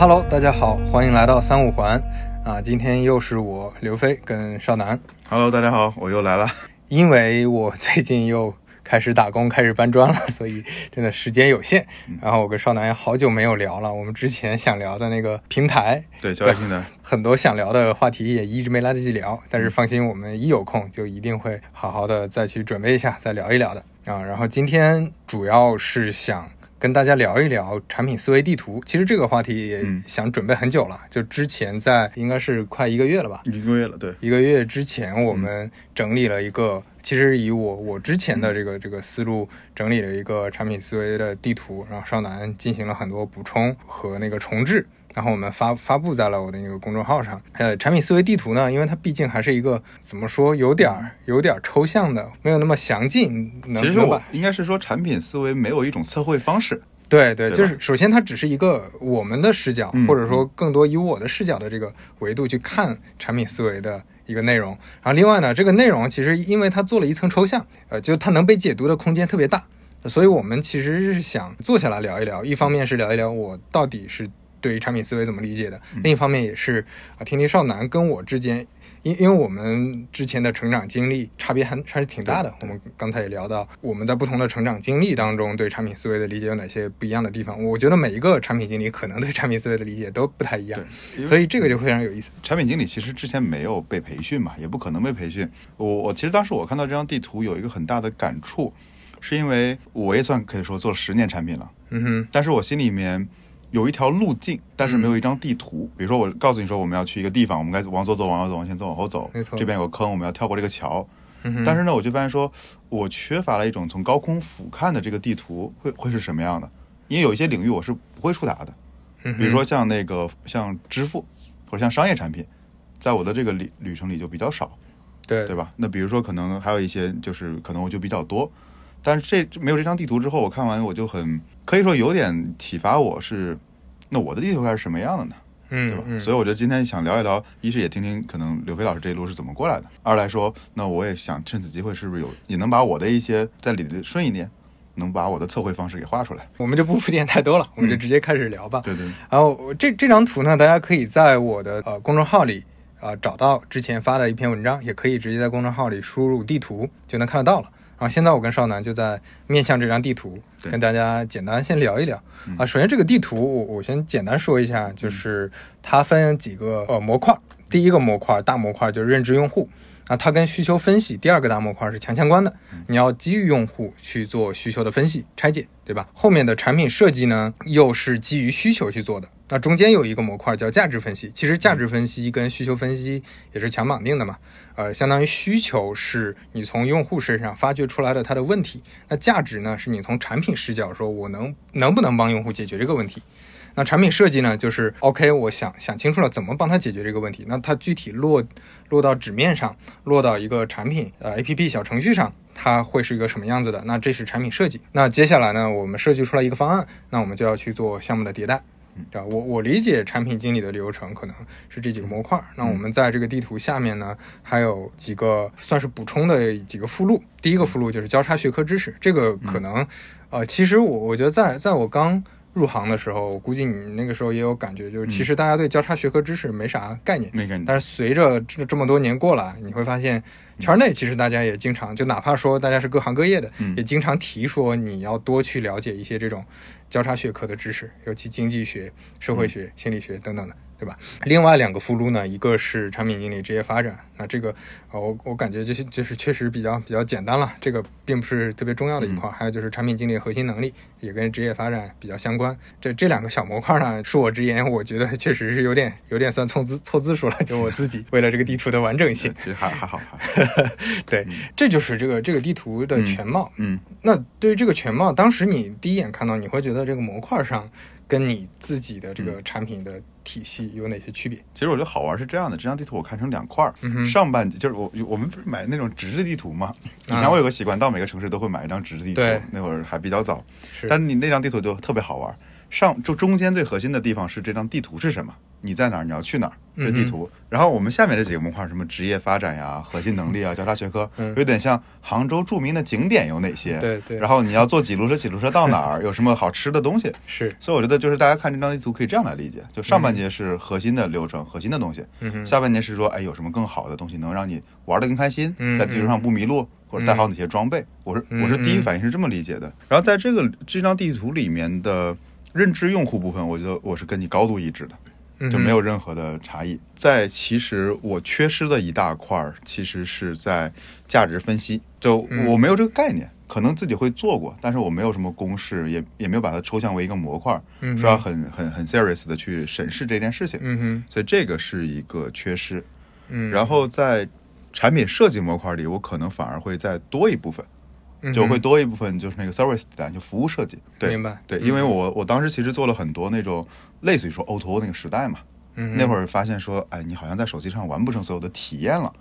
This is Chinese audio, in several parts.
Hello，大家好，欢迎来到三五环啊！今天又是我刘飞跟少南。Hello，大家好，我又来了。因为我最近又开始打工，开始搬砖了，所以真的时间有限。然后我跟少南也好久没有聊了，我们之前想聊的那个平台，对，交易平台，很多想聊的话题也一直没来得及聊。但是放心，我们一有空就一定会好好的再去准备一下，再聊一聊的啊。然后今天主要是想。跟大家聊一聊产品思维地图，其实这个话题也嗯想准备很久了，就之前在应该是快一个月了吧，一个月了，对，一个月之前，我们整理了一个，其实以我我之前的这个这个思路整理了一个产品思维的地图，然后少南进行了很多补充和那个重置，然后我们发发布在了我的那个公众号上。呃，产品思维地图呢，因为它毕竟还是一个怎么说，有点儿有点儿抽象的，没有那么详尽，能其实我应该是说，产品思维没有一种测绘方式。对对，对就是首先它只是一个我们的视角，嗯或者说更多以我的视角的这个维度去看产品思维的一个内容。然后另外呢，这个内容其实因为它做了一层抽象，呃，就它能被解读的空间特别大，所以我们其实是想坐下来聊一聊。一方面是聊一聊我到底是对于产品思维怎么理解的，另一方面也是啊，听听少男跟我之间。因因为我们之前的成长经历差别还还是挺大的，我们刚才也聊到，我们在不同的成长经历当中对产品思维的理解有哪些不一样的地方。我觉得每一个产品经理可能对产品思维的理解都不太一样，所以这个就非常有意思。产品经理其实之前没有被培训嘛，也不可能被培训。我我其实当时我看到这张地图有一个很大的感触，是因为我也算可以说做了十年产品了，嗯哼，但是我心里面有一条路径，但是没有一张地图。比如说我告诉你说我们要去一个地方，我们该往左走，往右走，往前走，往后走。没错这边有个坑，我们要跳过这个桥。嗯，但是呢，我就发现说，我缺乏了一种从高空俯瞰的这个地图会会是什么样的？因为有一些领域我是不会触达的，嗯比如说像那个像支付或者像商业产品，在我的这个旅旅程里就比较少，对对吧？那比如说可能还有一些就是可能我就比较多，但是这没有这张地图之后，我看完我就很可以说有点启发我是，那我的地图该是什么样的呢？嗯对吧？所以我觉得今天想聊一聊，一是也听听可能刘飞老师这一路是怎么过来的；二来说，那我也想趁此机会，是不是有也能把我的一些在里的顺一点，能把我的测绘方式给画出来？我们就不铺垫太多了，我们就直接开始聊吧。对对，然后这这张图呢，大家可以在我的呃公众号里啊、呃找到之前发的一篇文章，也可以直接在公众号里输入地图就能看得到了。然后现在我跟少南就在面向这张地图，跟大家简单先聊一聊嗯啊。首先这个地图我我先简单说一下，就是它分几个呃模块，第一个模块大模块就是认知用户。啊，它跟需求分析第二个大模块是强相关的，你要基于用户去做需求的分析拆解，对吧？后面的产品设计呢，又是基于需求去做的。那中间有一个模块叫价值分析，其实价值分析跟需求分析也是强绑定的嘛。呃，相当于需求是你从用户身上发掘出来的他的问题，那价值呢是你从产品视角说我能能不能帮用户解决这个问题。那产品设计呢，就是 OK，我想想清楚了怎么帮他解决这个问题。那它具体落落到纸面上，落到一个产品呃 APP 小程序上，它会是一个什么样子的？那这是产品设计。那接下来呢，我们设计出来一个方案，那我们就要去做项目的迭代。对吧？我我理解产品经理的流程可能是这几个模块儿。那我们在这个地图下面呢，还有几个算是补充的几个附录。第一个附录就是交叉学科知识，这个可能，呃，其实我我觉得在在我刚入行的时候，我估计你那个时候也有感觉，就是其实大家对交叉学科知识没啥概念。没概念。但是随着这这么多年过来，你会发现，圈内其实大家也经常，就哪怕说大家是各行各业的，嗯也经常提说你要多去了解一些这种交叉学科的知识，尤其经济学、社会学、心理学等等的，对吧？另外两个附录呢，一个是产品经理职业发展，那这个呃我我感觉就是就是确实比较比较简单了，这个并不是特别重要的一块儿。还有就是产品经理核心能力也跟职业发展比较相关。这这两个小模块呢，恕我直言，我觉得确实是有点有点算凑字凑字数了，就我自己为了这个地图的完整性。其实还还好，还好 对，这就是这个这个地图的全貌。嗯那对于这个全貌，当时你第一眼看到，你会觉得这个模块上跟你自己的这个产品的体系有哪些区别？其实我觉得好玩是这样的，这张地图我看成两块儿，嗯上半截就是我我们不是买那种纸质地图嘛？以前啊我有个习惯，到每个城市都会买一张纸质地图对，那会儿还比较早。是但是你那张地图就特别好玩，上就中间最核心的地方是这张地图是什么，你在哪儿，你要去哪儿，这是地图。然后我们下面这几个模块，什么职业发展呀、核心能力啊、交叉学科，嗯有点像杭州著名的景点有哪些？对对然后你要坐几路车，几路车到哪儿？有什么好吃的东西？是，所以我觉得就是大家看这张地图可以这样来理解：就上半节是核心的流程、核心的东西，嗯，下半节是说，哎，有什么更好的东西能让你玩得更开心，嗯在地图上不迷路，或者带好哪些装备。我是嗯我是第一反应是这么理解的。然后在这个这张地图里面的认知用户部分，我觉得我是跟你高度一致的。就没有任何的差异。在其实我缺失的一大块儿，其实是在价值分析，就嗯我没有这个概念，可能自己会做过，但是我没有什么公式，也也没有把它抽象为一个模块儿，嗯哼说要很很很 serious 的去审视这件事情。嗯哼，所以这个是一个缺失。嗯，然后在产品设计模块里，我可能反而会再多一部分。就会多一部分就是那个 service design，就服务设计。对，明白对，因为我我当时其实做了很多那种类似于说 O to O 那个时代嘛，嗯那会儿发现说，哎，你好像在手机上完不成所有的体验了。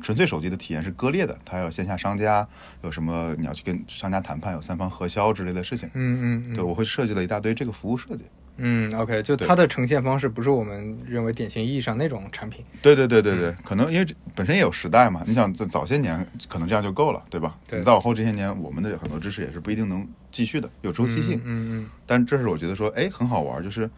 纯粹手机的体验是割裂的，它有线下商家，有什么你要去跟商家谈判，有三方核销之类的事情。嗯嗯嗯，对，我会设计了一大堆这个服务设计。嗯，OK，就它的呈现方式不是我们认为典型意义上那种产品。对对对对嗯对，可能因为本身也有时代嘛，你想在早些年可能这样就够了，对吧？对你再往后这些年，我们的很多知识也是不一定能继续的，有周期性。嗯嗯但这是我觉得说，哎，很好玩，就是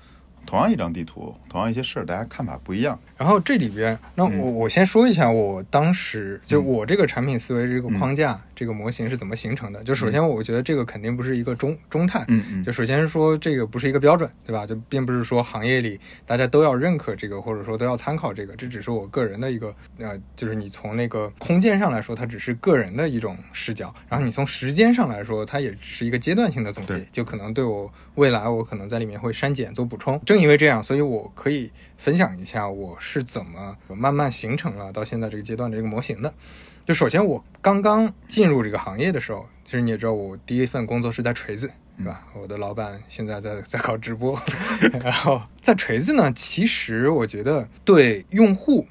同样一张地图，同样一些事儿，大家看法不一样。然后这里边，那嗯。我我先说一下，我当时就我这个产品思维这个框架、这个模型是怎么形成的。就首先，我觉得这个肯定不是一个中中态，嗯嗯就首先说这个不是一个标准，对吧？就并不是说行业里大家都要认可这个，或者说都要参考这个，这只是我个人的一个呃，就是你从那个空间上来说，它只是个人的一种视角，然后你从时间上来说，它也只是一个阶段性的总结，就可能对我未来我可能在里面会删减做补充。正因为这样，所以我可以分享一下我是怎么慢慢形成了到现在这个阶段的这个模型的。就首先我刚刚进入这个行业的时候，其实你也知道，我第一份工作是在锤子，对吧？我的老板现在在在搞直播，然后在锤子呢，其实我觉得对用户。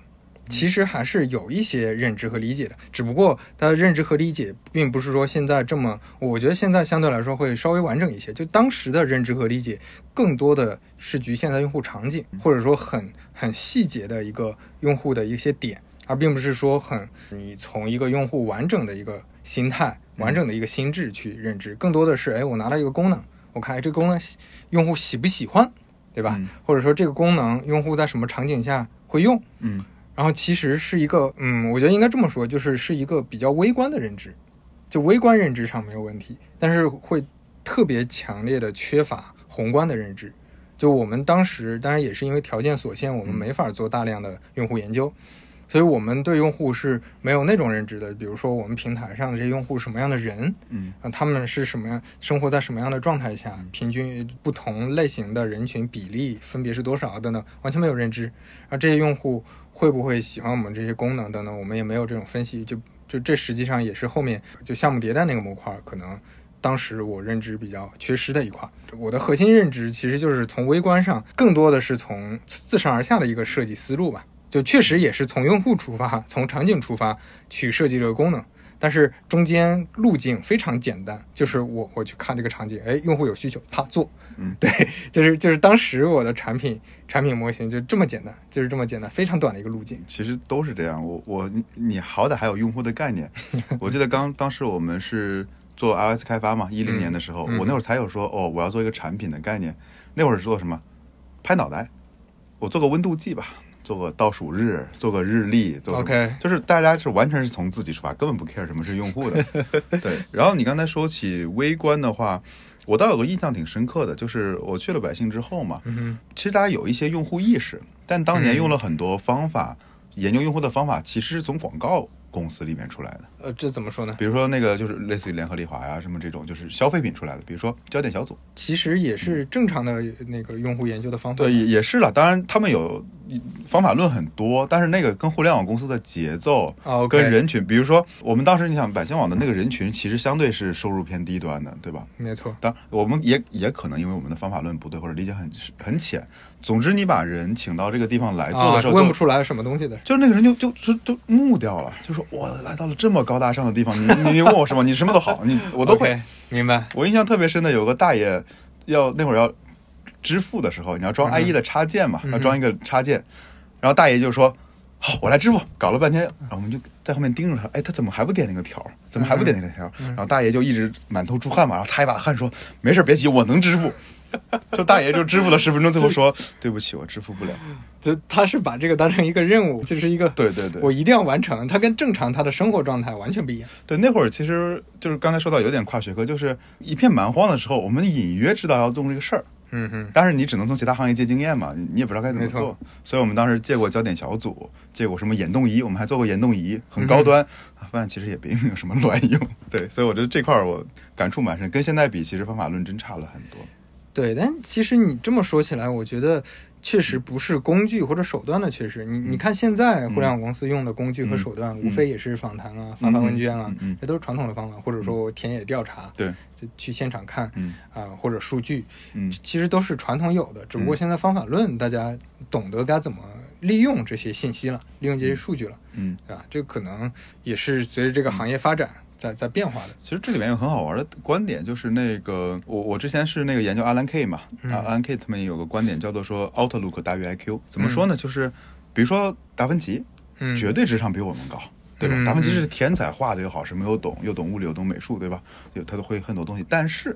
其实还是有一些认知和理解的，只不过他的认知和理解并不是说现在这么，我觉得现在相对来说会稍微完整一些。就当时的认知和理解，更多的是局限在用户场景，或者说很很细节的一个用户的一些点，而并不是说很你从一个用户完整的一个心态、完整的一个心智去认知，更多的是哎，我拿到一个功能，我看哎这个功能喜用户喜不喜欢，对吧？嗯。或者说这个功能用户在什么场景下会用，嗯。然后其实是一个，嗯，我觉得应该这么说，就是是一个比较微观的认知，就微观认知上没有问题，但是会特别强烈的缺乏宏观的认知。就我们当时，当然也是因为条件所限，我们没法做大量的用户研究，所以我们对用户是没有那种认知的。比如说我们平台上的这些用户什么样的人，嗯啊，他们是什么样生活在什么样的状态下，平均不同类型的人群比例分别是多少等等，完全没有认知。而这些用户会不会喜欢我们这些功能等等，我们也没有这种分析。就就这实际上也是后面就项目迭代那个模块，可能当时我认知比较缺失的一块。我的核心认知其实就是从微观上，更多的是从自上而下的一个设计思路吧。就确实也是从用户出发，从场景出发去设计这个功能。但是中间路径非常简单，就是我我去看这个场景，哎，用户有需求，啪做，嗯，对，就是就是当时我的产品产品模型就这么简单，就是这么简单，非常短的一个路径。其实都是这样。我我你你好歹还有用户的概念。我记得刚当时我们是做 iOS 开发嘛，一零年的时候，嗯我那会儿才有说哦，我要做一个产品的概念。那会儿是做什么？拍脑袋，我做个温度计吧，做个倒数日，做个日历，OK 就是大家是完全是从自己出发，根本不 care 什么是用户的。对。然后你刚才说起微观的话，我倒有个印象挺深刻的，就是我去了百姓之后嘛，嗯其实大家有一些用户意识，但当年嗯用了很多方法，研究用户的方法其实是从广告公司里面出来的。呃，这怎么说呢？比如说那个就是类似于联合利华呀什么这种，就是消费品出来的。比如说焦点小组，其实也是正常的那个用户研究的方法。对，也也是了。当然他们有方法论很多，但是那个跟互联网公司的节奏。跟人群，比如说我们当时你想百姓网的那个人群，其实相对是收入偏低端的，对吧？没错，当我们也也可能因为我们的方法论不对，或者理解很很浅。总之，你把人请到这个地方来做啊的时候，，就问不出来什么东西的。就是那个人就就就就木掉了，就说我来到了这么高大上的地方，你你你问我什么，你什么都好，你我都会。明白。我印象特别深的有个大爷要那会儿要支付的时候，你要装 IE 的插件嘛，嗯要装一个插件，然后大爷就说：“好，我来支付。”搞了半天，然后我们就在后面盯着他，哎，他怎么还不点那个条儿？怎么还不点那个条儿？然后大爷就一直满头出汗嘛，然后擦一把汗说：“没事儿，别急，我能支付。” 就大爷就支付了十分钟，最后说：“对不起，我支付不了。就他是把这个当成一个任务，就是一个对对对我一定要完成。他跟正常他的生活状态完全不一样。”对，那会儿其实就是刚才说到有点跨学科，就是一片蛮荒的时候，我们隐约知道要动这个事儿，嗯哼，但是你只能从其他行业借经验嘛，你你也不知道该怎么做，所以我们当时借过焦点小组，借过什么眼动仪，我们还做过眼动仪，很高端，啊发现其实也并没有什么卵用。对，所以我觉得这块儿我感触蛮深，跟现在比，其实方法论真差了很多。对，但其实你这么说起来，我觉得确实不是工具或者手段的缺失。你你看现在互联网公司用的工具和手段，无非也是访谈啊、发发问卷啊这都是传统的方法，或者说田野调查，对，就去现场看嗯。啊，或者数据，嗯。其实都是传统有的，只不过现在方法论大家懂得该怎么利用这些信息了，利用这些数据了，嗯，对吧？这可能也是随着这个行业发展在在变化的。其实这里面有很好玩的观点，就是那个我我之前是那个研究 Alan K 嘛，嗯啊，Alan K 他们有个观点叫做说 Outlook 大于 IQ，怎么说呢？就是比如说达芬奇，嗯，绝对智商比我们高，对吧？嗯达芬奇是天才，画的又好，什么又懂，又懂物理又懂美术，对吧？有他都会很多东西，但是，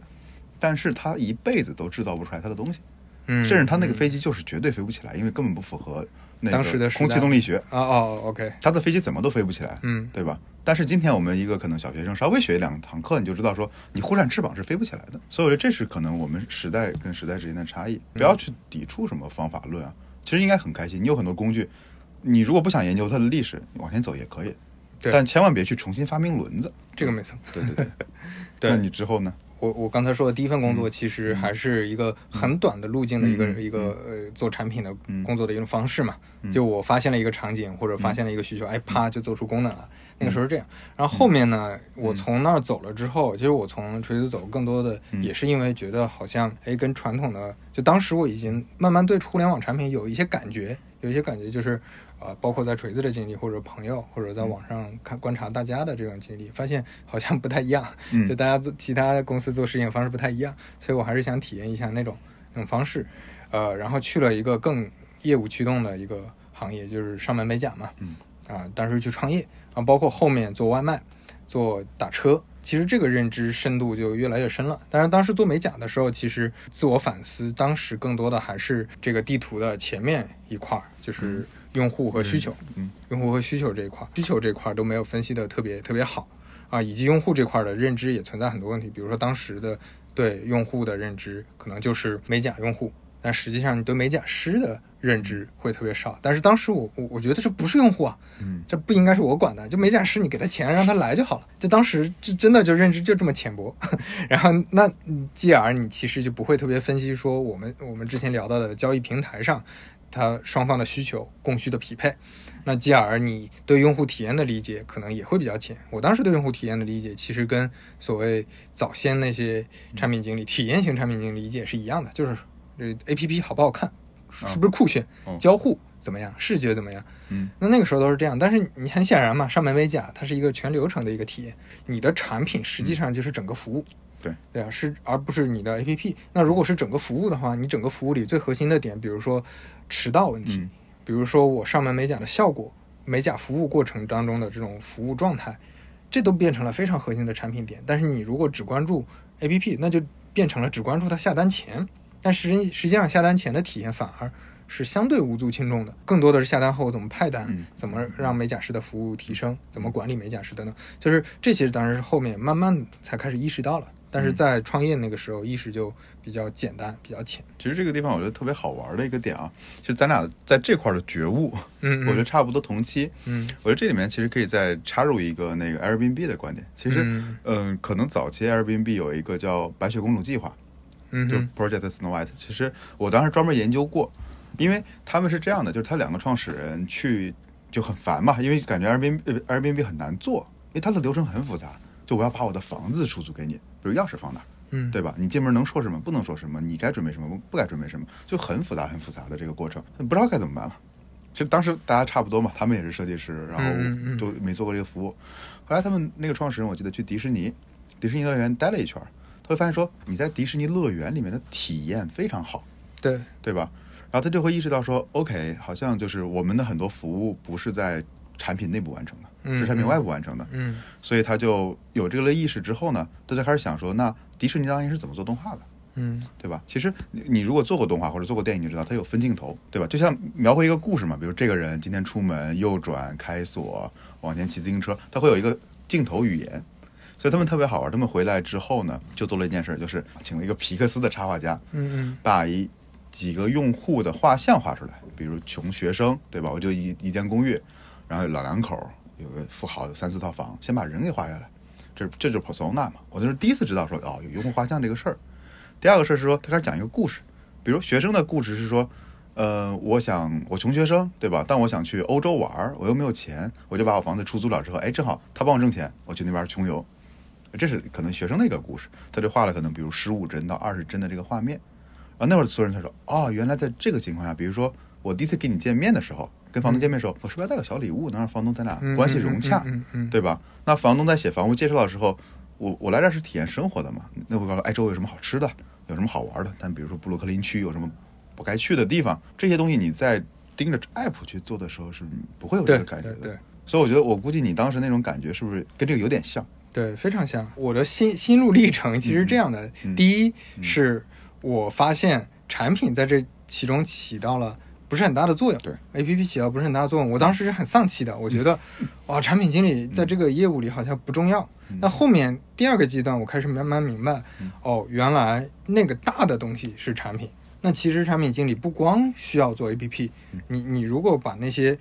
但是他一辈子都制造不出来他的东西，嗯，甚至他那个嗯飞机就是绝对飞不起来，因为根本不符合那空气动力学，啊哦，OK，他的飞机怎么都飞不起来，嗯对吧？但是今天我们一个可能小学生稍微学一两堂课，你就知道说你挥扇翅膀是飞不起来的。所以我觉得这是可能我们时代跟时代之间的差异。不要去抵触什么方法论啊，其实应该很开心。你有很多工具，你如果不想研究它的历史，你往前走也可以，但千万别去重新发明轮子。这个没错。对对对，对 那你之后呢？我我刚才说的第一份工作，其实还是一个很短的路径的一个、一个呃做产品的嗯工作的一种方式嘛。嗯就我发现了一个场景或者发现了一个需求，哎，啪就做出功能了。那个时候是这样。然后后面呢，我从那儿走了之后，其实我从锤子走，更多的嗯也是因为觉得好像哎跟传统的，就当时我已经慢慢对互联网产品有一些感觉，有一些感觉就是。呃，包括在锤子的经历，或者朋友，或者在网上看观察大家的这种经历，发现好像不太一样。嗯就大家做其他公司做事情方式不太一样，所以我还是想体验一下那种那种方式，呃，然后去了一个更业务驱动的一个行业，就是上门美甲嘛，嗯，啊，当时去创业啊，包括后面做外卖、做打车，其实这个认知深度就越来越深了。但是当时做美甲的时候，其实自我反思，当时更多的还是这个地图的前面一块儿，就是用户和需求，嗯用户和需求这一块儿，需求这块儿都没有分析的特别特别好啊，以及用户这块儿的认知也存在很多问题，比如说当时的对用户的认知可能就是美甲用户，但实际上你对美甲师的认知会特别少。但是当时我我我觉得这不是用户啊，嗯这不应该是我管的，就美甲师你给他钱让他来就好了。就当时这真的就认知就这么浅薄，然后那嗯继而你其实就不会特别分析说我们我们之前聊到的交易平台上，它双方的需求供需的匹配，那继而你对用户体验的理解可能也会比较浅。我当时对用户体验的理解其实跟所谓早先那些产品经理、体验型产品经理理解是一样的，就是这 A P P 好不好看，是是不是酷炫哦，交互怎么样，视觉怎么样。嗯那那个时候都是这样，但是你很显然嘛，上门美甲它是一个全流程的一个体验，你的产品实际上就是整个服务，对对啊，是而不是你的 APP。那如果是整个服务的话，你整个服务里最核心的点，比如说迟到问题，嗯比如说我上门美甲的效果，美甲服务过程当中的这种服务状态，这都变成了非常核心的产品点。但是你如果只关注 APP，那就变成了只关注它下单前，但实际实际上下单前的体验反而是相对无足轻重的，更多的是下单后怎么派单，嗯怎么让美甲师的服务提升，怎么管理美甲师等等，就是这些当然是后面慢慢才开始意识到了。但是在创业那个时候，意识就比较简单，比较浅。其实这个地方我觉得特别好玩的一个点啊，其实咱俩在这块的觉悟，嗯，我觉得差不多同期。嗯我觉得这里面其实可以再插入一个那个 Airbnb 的观点。其实，嗯嗯、可能早期 Airbnb 有一个叫白雪公主计划，就嗯就 Project Snow White。其实我当时专门研究过，因为他们是这样的，就是他两个创始人去就很烦嘛，因为感觉 Airbnb 呃 Airbnb 很难做，因为它的流程很复杂。就我要把我的房子出租给你，比如钥匙放哪儿，嗯对吧？你进门能说什么，不能说什么，你该准备什么，不不该准备什么，就很复杂很复杂的这个过程，不知道该怎么办了。其实当时大家差不多嘛，他们也是设计师，然后都没做过这个服务。后来他们那个创始人，我记得去迪士尼，迪士尼乐园待了一圈，他会发现说，你在迪士尼乐园里面的体验非常好，对，对吧？然后他就会意识到说，OK，好像就是我们的很多服务不是在产品内部完成的，嗯是产品外部完成的，嗯所以他就有这个意识之后呢，他就开始想说，那迪士尼当年是怎么做动画的？嗯对吧？其实你你如果做过动画或者做过电影，你就知道它有分镜头，对吧？就像描绘一个故事嘛，比如这个人今天出门右转、开锁、往前骑自行车，他会有一个镜头语言。所以他们特别好玩，他们回来之后呢，就做了一件事，就是请了一个皮克斯的插画家，嗯把一几个用户的画像画出来，比如穷学生，对吧？我就一一间公寓，然后老两口，有个富豪，有三四套房，先把人给画下来，这这就是 persona 嘛。我就是第一次知道说哦，有用户画像这个事儿。第二个事儿是说，他开始讲一个故事，比如学生的故事是说，呃，我想我穷学生，对吧？但我想去欧洲玩，我又没有钱，我就把我房子出租了之后，哎，正好他帮我挣钱，我去那边穷游。这是可能学生的一个故事，他就画了可能比如十五帧到二十帧的这个画面。然后那会儿所有人才说，哦，原来在这个情况下，比如说我第一次跟你见面的时候，跟房东见面的时候，我是不是要带个小礼物，能让房东咱俩嗯关系融洽，对吧？那房东在写房屋介绍的时候，我我来这儿是体验生活的嘛，那我告诉哎周围有什么好吃的，有什么好玩的，但比如说布鲁克林区有什么不该去的地方，这些东西你在盯着 app 去做的时候是不会有这个感觉的。对对所以我觉得，我估计你当时那种感觉是不是跟这个有点像？对，非常像。我的心心路历程其实这样的：嗯第一是我发现产品在这其中起到了不是很大的作用，对，A P P 起到不是很大的作用。我当时是很丧气的，我觉得，哇，产品经理在这个业务里好像不重要。那后面第二个阶段，我开始慢慢明白，哦，原来那个大的东西是产品。那其实产品经理不光需要做 A P P，你你如果把那些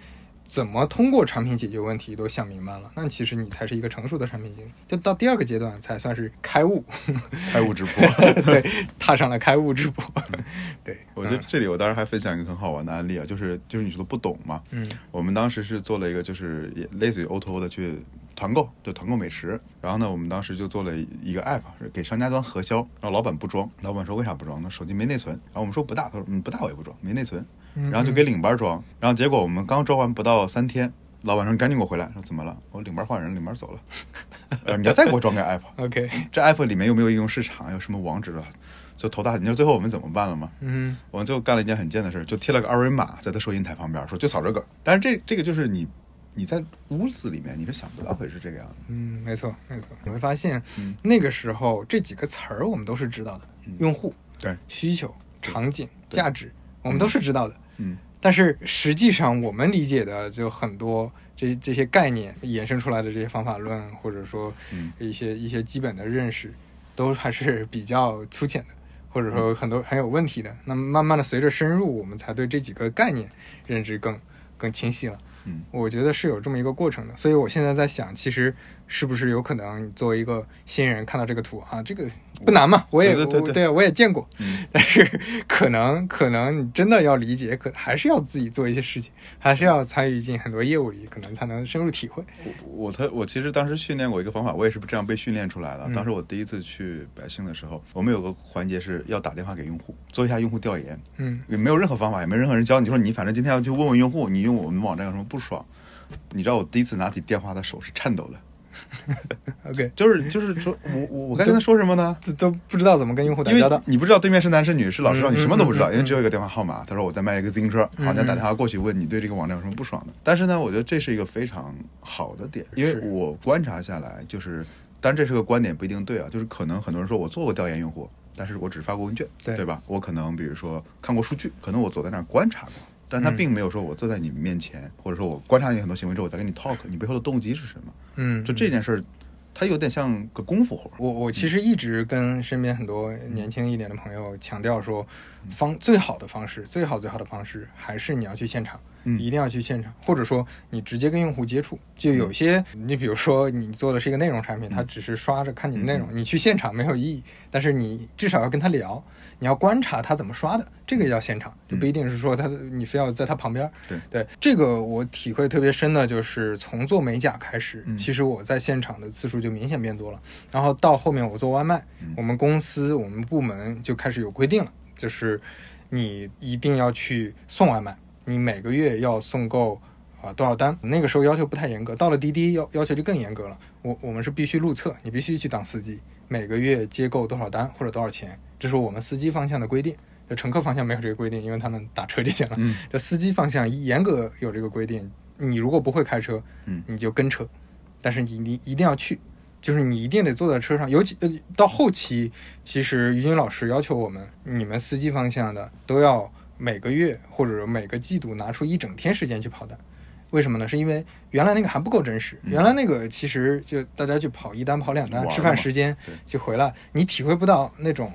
怎么通过产品解决问题都想明白了，那其实你才是一个成熟的产品经理。就到第二个阶段才算是开悟，开悟直播。对，踏上了开悟之波。对，我觉得这里我当时还分享一个很好玩的案例啊，就是就是你说的不懂嘛，嗯我们当时是做了一个就是也类似于 O to O 的去团购，就团购美食。然后呢，我们当时就做了一个 app，是给商家端核销，然后老板不装，老板说为啥不装？呢手机没内存。然后我们说不大，他说嗯不大我也不装，没内存。嗯然后就给领班装，然后结果我们刚装完不到三天，老板说你赶紧给我回来，说怎么了？我说领班换人，领班走了，呃你要再给我装个 app。OK，这 app 里面又没有应用市场，有什么网址了？就头大。你知道最后我们怎么办了吗？嗯我们就干了一件很贱的事，就贴了个二维码在他收银台旁边，说就扫这个。但是这这个就是你你在屋子里面你是想不到会是这个样子。嗯，没错没错。你会发现，嗯那个时候这几个词儿我们都是知道的，用户、对，需求、场景、价值，我们都是知道的。嗯但是实际上，我们理解的就很多这这些概念衍生出来的这些方法论，或者说嗯一些一些基本的认识，都还是比较粗浅的，或者说很多很有问题的。那么慢慢的随着深入，我们才对这几个概念认知更更清晰了。我觉得是有这么一个过程的，所以我现在在想，其实是不是有可能，作为一个新人看到这个图啊，这个不难嘛，我也对对对我也见过，嗯但是可能可能你真的要理解，可还是要自己做一些事情，还是要参与进很多业务里，可能才能深入体会。我我他我其实当时训练过一个方法，我也是这样被训练出来的。嗯当时我第一次去百姓的时候，我们有个环节是要打电话给用户，做一下用户调研，嗯也没有任何方法，也没任何人教你，说你反正今天要去问问用户，你用我们网站有什么不爽。你知道我第一次拿起电话的手是颤抖的，，OK，就是就是说我我我该跟他说什么呢？这都不知道怎么跟用户打交道。你不知道对面是男是女是老师让你嗯什么都不知道，因为只有一个电话号码。他说我在卖一个自行车，好，你打电话过去问你对这个网站有什么不爽的。但是呢，我觉得这是一个非常好的点，因为我观察下来，就是，当然这是个观点不一定对啊，就是可能很多人说我做过调研用户，但是我只是发过问卷，对吧？我可能比如说看过数据，可能我坐在那儿观察过。但他嗯并没有说我坐在你面前，或者说我观察你很多行为之后，我再跟你 talk，你背后的动机是什么？嗯，就这件事儿，它有点像个功夫活儿。我我其实一直跟身边很多年轻一点的朋友强调说，方最好的方式，最好最好的方式还是你要去现场，嗯。一定要去现场，或者说你直接跟用户接触。就有些你比如说你做的是一个内容产品，他只是刷着看你的内容，你去现场没有意义，但是你至少要跟他聊，你要观察他怎么刷的，这个叫现场，就不一定是说他你非要在他旁边。对。对，这个我体会特别深的就是从做美甲开始，嗯。其实我在现场的次数就明显变多了。然后到后面我做外卖，嗯。我们公司我们部门就开始有规定了，就是你一定要去送外卖，你每个月要送够啊、多少单。那个时候要求不太严格，到了滴滴要要求就更严格了。我我们是必须路测，你必须去当司机，每个月接够多少单或者多少钱，这是我们司机方向的规定。就乘客方向没有这个规定，因为他们打车就行了。嗯这司机方向严格有这个规定，你如果不会开车，嗯你就跟车，但是你你一定要去，就是你一定得坐在车上。尤其呃到后期，其实于军老师要求我们，你们司机方向的都要每个月或者每个季度拿出一整天时间去跑单。为什么呢？是因为原来那个还不够真实，原来那个其实就大家去跑一单、跑两单，吃饭时间就回来，你体会不到那种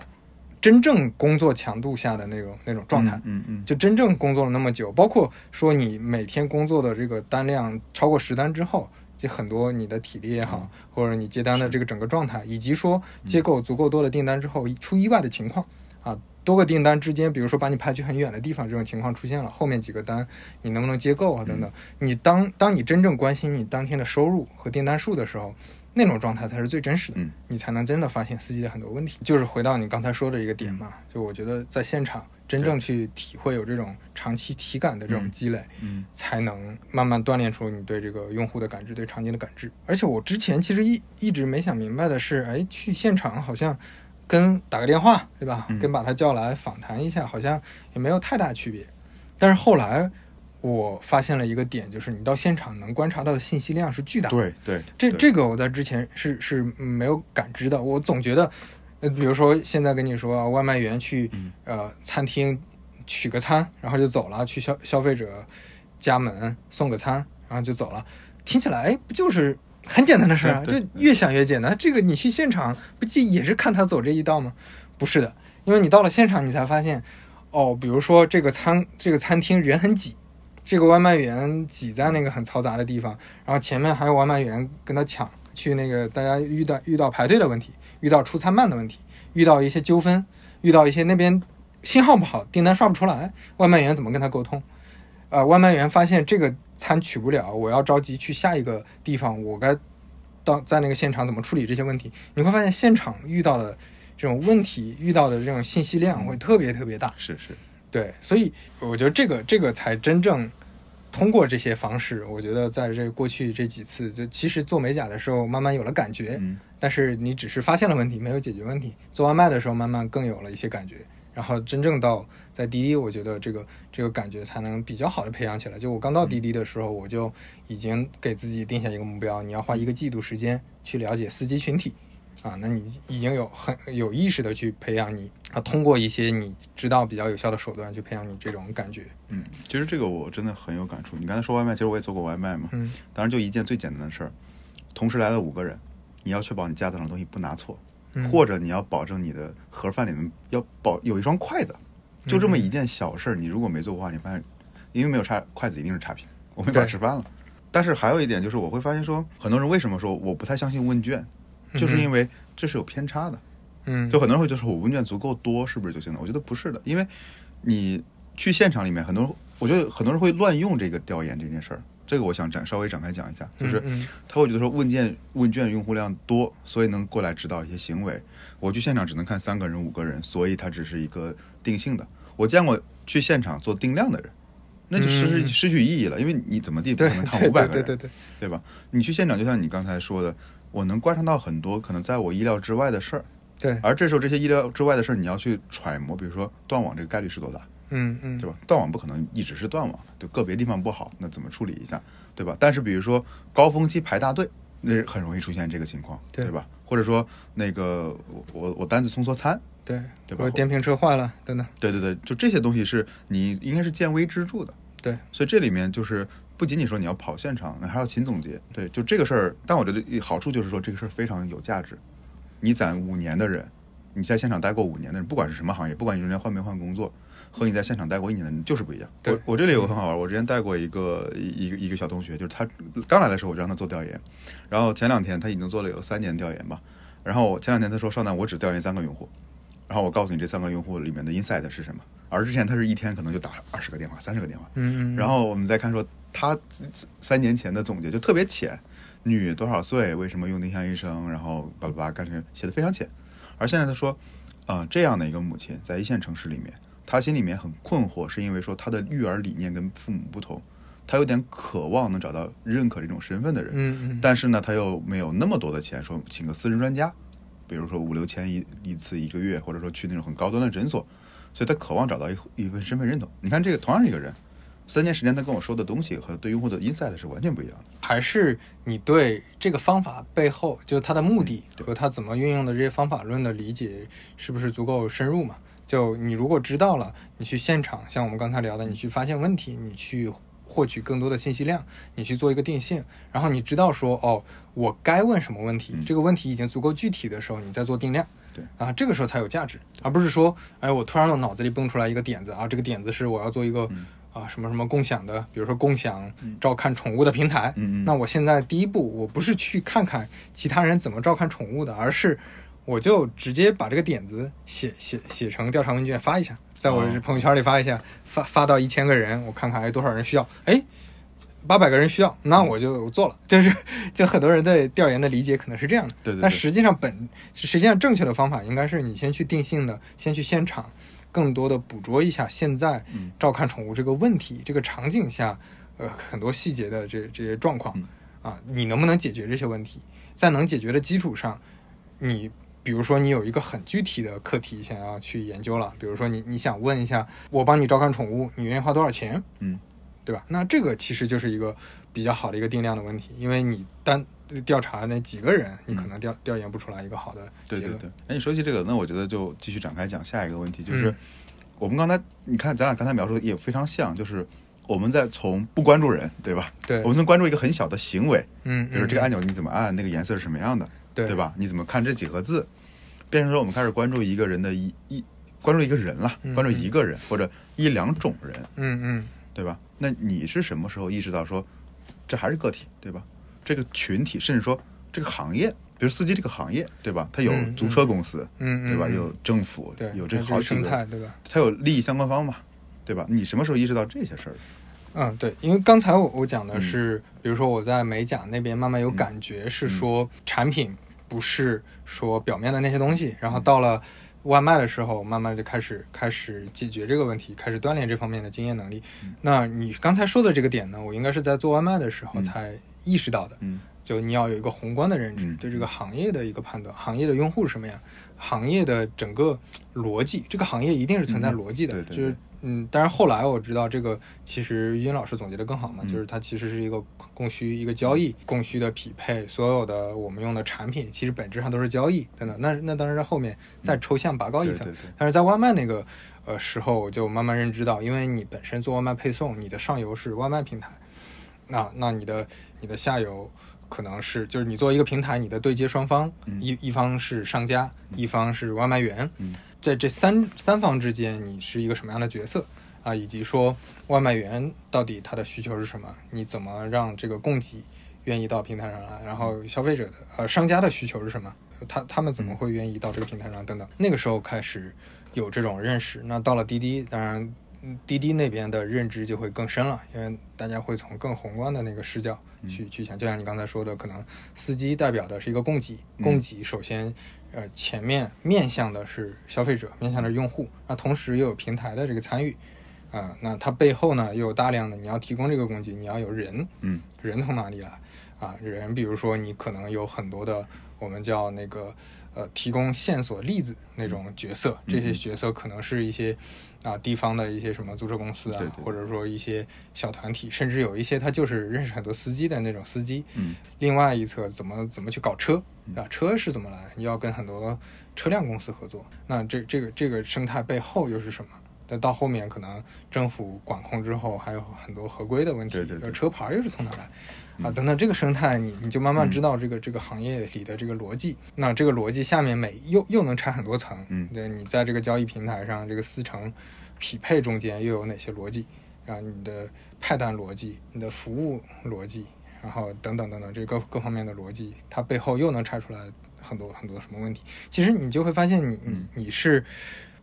真正工作强度下的那种那种状态。嗯嗯就真正工作了那么久，包括说你每天工作的这个单量超过十单之后，就很多你的体力也好，或者你接单的这个整个状态，以及说接够足够多的订单之后出意外的情况啊，多个订单之间，比如说把你派去很远的地方，这种情况出现了，后面几个单你能不能接够啊等等，你当当你真正关心你当天的收入和订单数的时候。那种状态才是最真实的，嗯你才能真的发现司机的很多问题。就是回到你刚才说的一个点嘛，就我觉得在现场真正去体会有这种长期体感的这种积累，嗯才能慢慢锻炼出你对这个用户的感知、对场景的感知。而且我之前其实一一直没想明白的是，哎，去现场好像跟打个电话，对吧？嗯跟把他叫来访谈一下，好像也没有太大区别。但是后来我发现了一个点，就是你到现场能观察到的信息量是巨大的。对对，这这个我在之前是是没有感知的，我总觉得，呃，比如说现在跟你说啊，外卖员去、嗯呃餐厅取个餐，然后就走了，去消消费者家门送个餐，然后就走了，听起来哎不就是很简单的事儿啊？就越想越简单。这个你去现场不就也是看他走这一道吗？不是的，因为你到了现场，你才发现，哦，比如说这个餐这个餐厅人很挤，这个外卖员挤在那个很嘈杂的地方，然后前面还有外卖员跟他抢，去那个大家遇到遇到排队的问题，遇到出餐慢的问题，遇到一些纠纷，遇到一些那边信号不好，订单刷不出来，外卖员怎么跟他沟通？呃，外卖员发现这个餐取不了，我要着急去下一个地方，我该到在那个现场怎么处理这些问题？你会发现现场遇到的这种问题，遇到的这种信息量会特别特别大。是是，对，所以我觉得这个这个才真正通过这些方式，我觉得在这过去这几次，就其实做美甲的时候慢慢有了感觉，嗯但是你只是发现了问题，没有解决问题。做外卖的时候，慢慢更有了一些感觉，然后真正到在滴滴，我觉得这个这个感觉才能比较好的培养起来。就我刚到滴滴的时候，我就已经给自己定下一个目标，你要花一个季度时间去了解司机群体。啊，那你已经有很有意识的去培养你啊，通过一些你知道比较有效的手段去培养你这种感觉。嗯，其实这个我真的很有感触。你刚才说外卖，其实我也做过外卖嘛。嗯当然就一件最简单的事儿，同时来了五个人，你要确保你架子上的东西不拿错，嗯或者你要保证你的盒饭里面要保有一双筷子，就这么一件小事儿，你如果没做过的话，你发现因为没有叉筷子一定是差评，我没法吃饭了。但是还有一点就是，我会发现说，很多人为什么说我不太相信问卷，就是因为这是有偏差的。嗯，就很多人会觉得说我问卷足够多是不是就行了？我觉得不是的，因为你去现场里面，很多人我觉得很多人会乱用这个调研这件事儿。这个我想展稍微展开讲一下，就是他会觉得说问卷问卷用户量多，所以能过来指导一些行为。我去现场只能看三个人、五个人，所以它只是一个定性的。我见过去现场做定量的人，那就失嗯失去意义了，因为你怎么地不可能看五百个人，对对对对，对吧？你去现场，就像你刚才说的，我能观察到很多可能在我意料之外的事儿。对，而这时候这些意料之外的事儿，你要去揣摩，比如说断网这个概率是多大，嗯嗯，对吧？断网不可能一直是断网的，对，个别地方不好，那怎么处理一下，对吧？但是比如说高峰期排大队，那很容易出现这个情况，对吧？或者说那个我我我单子送错餐，对对吧电瓶车坏了等等，对对对，就这些东西是你应该是见微知著的，对，所以这里面就是不仅仅说你要跑现场，那还要勤总结。对，就这个事儿，但我觉得好处就是说这个事儿非常有价值。你攒五年的人，你在现场待过五年的人，不管是什么行业，不管你中间换没换工作，和你在现场待过一年的人就是不一样。我我这里有个很好玩，我之前带过一个一一个一个小同学，就是他刚来的时候我就让他做调研，然后前两天他已经做了有三年调研吧，然后前两天他说少南我只调研三个用户，然后我告诉你这三个用户里面的 insight 是什么，而之前他是一天可能就打二十个电话、三十个电话，嗯嗯，然后我们再看说他三年前的总结就特别浅，女多少岁，为什么用丁香医生，然后巴拉巴拉干什写的非常浅，而现在他说，啊、这样的一个母亲在一线城市里面，她心里面很困惑，是因为说她的育儿理念跟父母不同，她有点渴望能找到认可这种身份的人，嗯嗯，但是呢，她又没有那么多的钱，说请个私人专家，比如说五六千一一次一个月，或者说去那种很高端的诊所，所以他渴望找到一一份身份认同。你看，这个同样是一个人，三年时间他跟我说的东西和对用户的 insight 是完全不一样的。还是你对这个方法背后，就是它的目的和它怎么运用的这些方法论的理解，是不是足够深入嘛？就你如果知道了，你去现场，像我们刚才聊的，你去发现问题，你去获取更多的信息量，你去做一个定性，然后你知道说，哦，我该问什么问题，这个问题已经足够具体的时候，你再做定量。对啊，这个时候才有价值，而不是说，哎，我突然我脑子里蹦出来一个点子啊，这个点子是我要做一个、啊什么什么共享的，比如说共享照看宠物的平台。嗯嗯那我现在第一步，我不是去看看其他人怎么照看宠物的，而是我就直接把这个点子写写写成调查问卷发一下，在我的朋友圈里发一下，发发到一千个人，我看看哎多少人需要，哎。八百个人需要，那我就做了。就是，就很多人对调研的理解可能是这样的，对对对但实际上本实际上正确的方法应该是你先去定性的，先去现场，更多的捕捉一下现在嗯照看宠物这个问题、这个场景下，呃，很多细节的这这些状况嗯啊，你能不能解决这些问题？在能解决的基础上，你比如说你有一个很具体的课题想要去研究了，比如说你你想问一下，我帮你照看宠物，你愿意花多少钱？嗯对吧？那这个其实就是一个比较好的一个定量的问题，因为你单调查那几个人，你可能调调研不出来一个好的结论。对对对。哎，你说起这个，那我觉得就继续展开讲下一个问题，就是、嗯我们刚才你看咱俩刚才描述的也非常像，就是我们在从不关注人，对吧？对我们从关注一个很小的行为，嗯，比如这个嗯按钮你怎么按，那个颜色是什么样的，对对吧？你怎么看这几个字，变成说我们开始关注一个人的一一关注一个人了，嗯关注一个人或者一两种人，嗯嗯对吧？那你是什么时候意识到说，这还是个体，对吧？这个群体，甚至说这个行业，比如司机这个行业，对吧？它有嗯租车公司，嗯嗯对吧？嗯有政府，对，有这那好几个，生态，对吧？它有利益相关方嘛，对吧？你什么时候意识到这些事儿？嗯，对，因为刚才我我讲的嗯是，比如说我在美甲那边慢慢有感觉，是说产品不是说表面的那些东西，然后嗯到了外卖的时候，慢慢就开始开始解决这个问题，开始锻炼这方面的经验能力。嗯那你刚才说的这个点呢，我应该是在做外卖的时候才意识到的。嗯。就你要有一个宏观的认知，嗯。对这个行业的一个判断，行业的用户是什么样，行业的整个逻辑，这个行业一定是存在嗯。逻辑的，对对就是嗯，但是后来我知道这个其实于军老师总结的更好嘛，嗯。就是它其实是一个供需一个交易，供需的匹配，所有的我们用的产品其实本质上都是交易等等。那那当然在后面再抽象拔高一层，但是在外卖那个呃时候，我就慢慢认知到，因为你本身做外卖配送，你的上游是外卖平台，那那你的你的下游可能是就是你作为一个平台，你的对接双方、嗯一一方是商家，一方是外卖员，嗯在这三三方之间，你是一个什么样的角色啊？以及说外卖员到底他的需求是什么？你怎么让这个供给愿意到平台上来？然后消费者的呃商家的需求是什么？他他们怎么会愿意到这个平台上？等等，那个时候开始有这种认识。那到了滴滴，当然。嗯滴滴那边的认知就会更深了，因为大家会从更宏观的那个视角去、去想，就像你刚才说的，可能司机代表的是一个供给，供给首先呃前面面向的是消费者，面向的是用户，那同时又有平台的这个参与，啊、那它背后呢又有大量的你要提供这个供给，你要有人，嗯。人从哪里来啊？人，比如说你可能有很多的我们叫那个呃提供线索例子那种角色，这嗯些角色可能是一些啊地方的一些什么租车公司啊，对对或者说一些小团体，甚至有一些他就是认识很多司机的那种司机。嗯另外一侧怎么怎么去搞车啊？车是怎么来？你要跟很多车辆公司合作，那这这个这个生态背后又是什么？但到后面可能政府管控之后，还有很多合规的问题，对对对呃车牌又是从哪来啊？等等，这个生态你你就慢慢知道这个、这个行业里的这个逻辑。那这个逻辑下面每又又能拆很多层，嗯对，你在这个交易平台上，这个四成匹配中间又有哪些逻辑啊？你的派单逻辑，你的服务逻辑，然后等等等等，这各各方面的逻辑，它背后又能拆出来很多很多什么问题。其实你就会发现你，你你是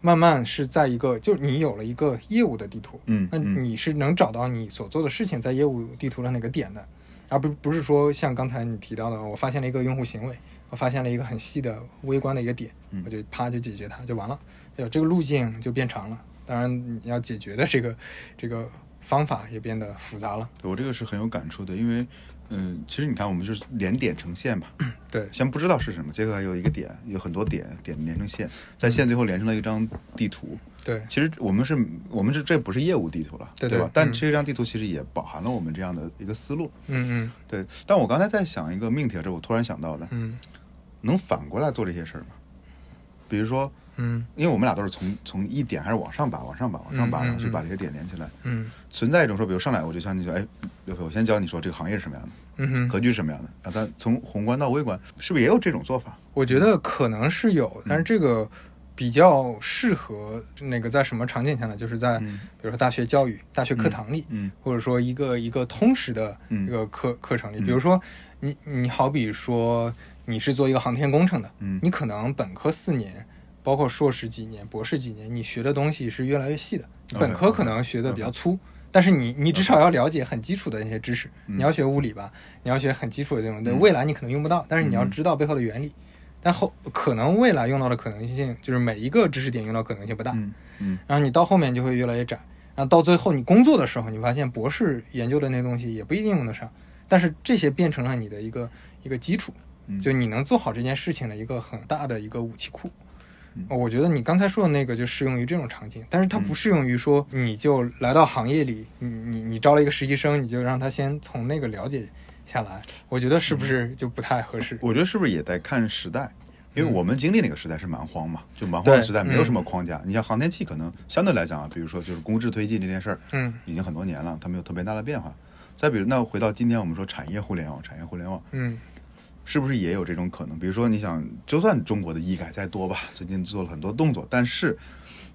慢慢是在一个，就是你有了一个业务的地图，那嗯那你是能找到你所做的事情在业务地图上哪个点的，而不不是说像刚才你提到的，我发现了一个用户行为，我发现了一个很细的微观的一个点，嗯我就啪就解决它就完了，对吧？这个路径就变长了。当然，你要解决的这个这个方法也变得复杂了。我这个是很有感触的，因为，嗯，其实你看，我们就是连点成线吧，对，先不知道是什么，结果还有一个点，有很多点，点连成线，在线最后连成了一张地图。对，其实我们是，我们是这不是业务地图了，对对吧？但嗯这张地图其实也饱含了我们这样的一个思路。嗯对，但我刚才在想一个命题，这我突然想到的，嗯能反过来做这些事儿吗？比如说，嗯因为我们俩都是从从一点还是往上拔，往上拔，往上拔，然后去嗯把这些点连起来。嗯存在一种说，比如上来我就向你说，哎，刘飞，我先教你说这个行业是什么样的，嗯哼，格局是什么样的，然后咱从宏观到微观，是不是也有这种做法？我觉得可能是有，但是这个比较适合那个在什么场景下呢？就是在比嗯如说大学教育、大学课堂里，嗯或者说一个一个通识的嗯一个课课程里。嗯比如说你你好比说你是做一个航天工程的，嗯你可能本科四年。包括硕士几年、博士几年，你学的东西是越来越细的。本科可能学的比较粗，但是你你至少要了解很基础的那些知识。嗯你要学物理吧，你要学很基础的这种，对，嗯未来你可能用不到，但是你要嗯知道背后的原理。但后可能未来用到的可能性，就是每一个知识点用到可能性不大。嗯嗯然后你到后面就会越来越窄，然后到最后你工作的时候，你发现博士研究的那些东西也不一定用得上，但是这些变成了你的一个一个基础，嗯就你能做好这件事情的一个很大的一个武器库。我觉得你刚才说的那个就适用于这种场景，但是它不适用于说你就来到行业里，你你你招了一个实习生，你就让他先从那个了解下来，我觉得是不是就不太合适？我觉得是不是也得看时代？因为嗯我们经历那个时代是蛮荒嘛，就蛮荒的时代，没有什么嗯框架。你像航天器，可能相对来讲啊，比如说就是公制推进这件事儿，嗯已经很多年了，它没有特别大的变化。再比如，那回到今天我们说产业互联网，产业互联网嗯是不是也有这种可能？比如说，你想，就算中国的医改再多吧，最近做了很多动作，但是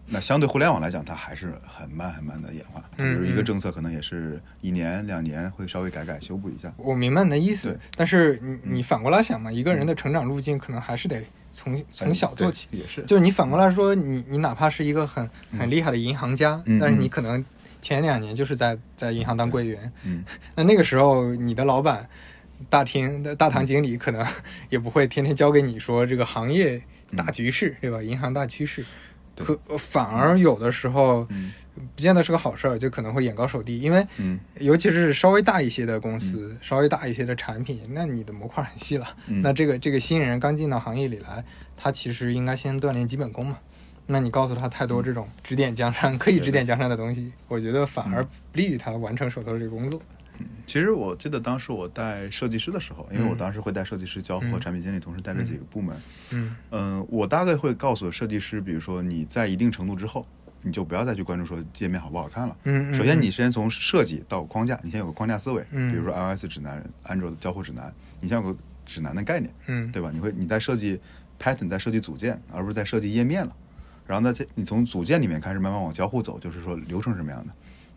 那相对互联网来讲，它还是很慢很慢的演化。比嗯如一个嗯政策可能也是一年两年会稍微改改修补一下。我明白你的意思，但是你你反过来想嘛，一个人的成长路径可能还是得从从小做起。对也是，就是你反过来说，你你哪怕是一个很很厉害的银行家，嗯但是你可能前两年就是在在银行当柜员，嗯 那那个时候你的老板、大厅的大堂经理可能 也不会天天教给你说这个行业大局势，对吧？银行大趋势，可反而有的时候嗯。不见得是个好事儿，就可能会眼高手低，因为嗯。尤其是稍微大一些的公司，稍微大一些的产品，那你的模块很细了。嗯。那这个这个新人刚进到行业里来，他其实应该先锻炼基本功嘛。那你告诉他太多这种指点江山、可以指点江山的东西，我觉得反而不利于他完成手头的这个工作。其实我记得当时我带设计师的时候，因为我嗯当时会带设计师、交互和嗯产品经理，同时带这几个部门。嗯嗯，我大概会告诉设计师，比如说你在一定程度之后，你就不要再去关注说界面好不好看了。嗯嗯首先你先从设计到框架，你先有个框架思维，嗯比如说 iOS 指南、安卓的交互指南，你先有个指南的概念，嗯，对吧？你会你在设计 pattern，在设计组件，而不是在设计页面了。然后呢，这你从组件里面开始慢慢往交互走，就是说流程是什么样的。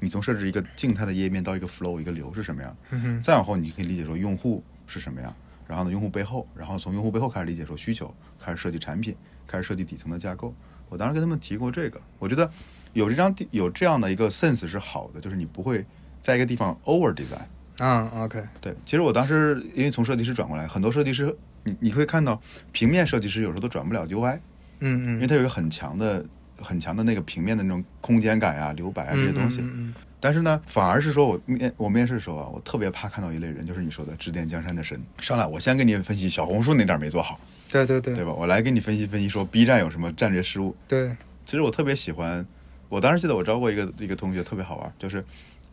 你从设置一个静态的页面到一个 flow 一个流是什么样，嗯哼再往后你可以理解说用户是什么样，然后呢用户背后，然后从用户背后开始理解说需求，开始设计产品，开始设计底层的架构。我当时跟他们提过这个，我觉得有这张地有这样的一个 sense 是好的，就是你不会在一个地方 over design。嗯，OK，对，其实我当时因为从设计师转过来，很多设计师你你会看到平面设计师有时候都转不了 UI，嗯嗯，因为它有一个很强的很强的那个平面的那种空间感啊、留白啊这些东西。嗯嗯但是呢，反而是说我面我面试的时候啊，我特别怕看到一类人，就是你说的指点江山的神。上来我先给你分析小红书哪点没做好，对对对对吧？我来给你分析分析说 B 站有什么战略失误。对，其实我特别喜欢，我当时记得我招过一个一个同学特别好玩，就是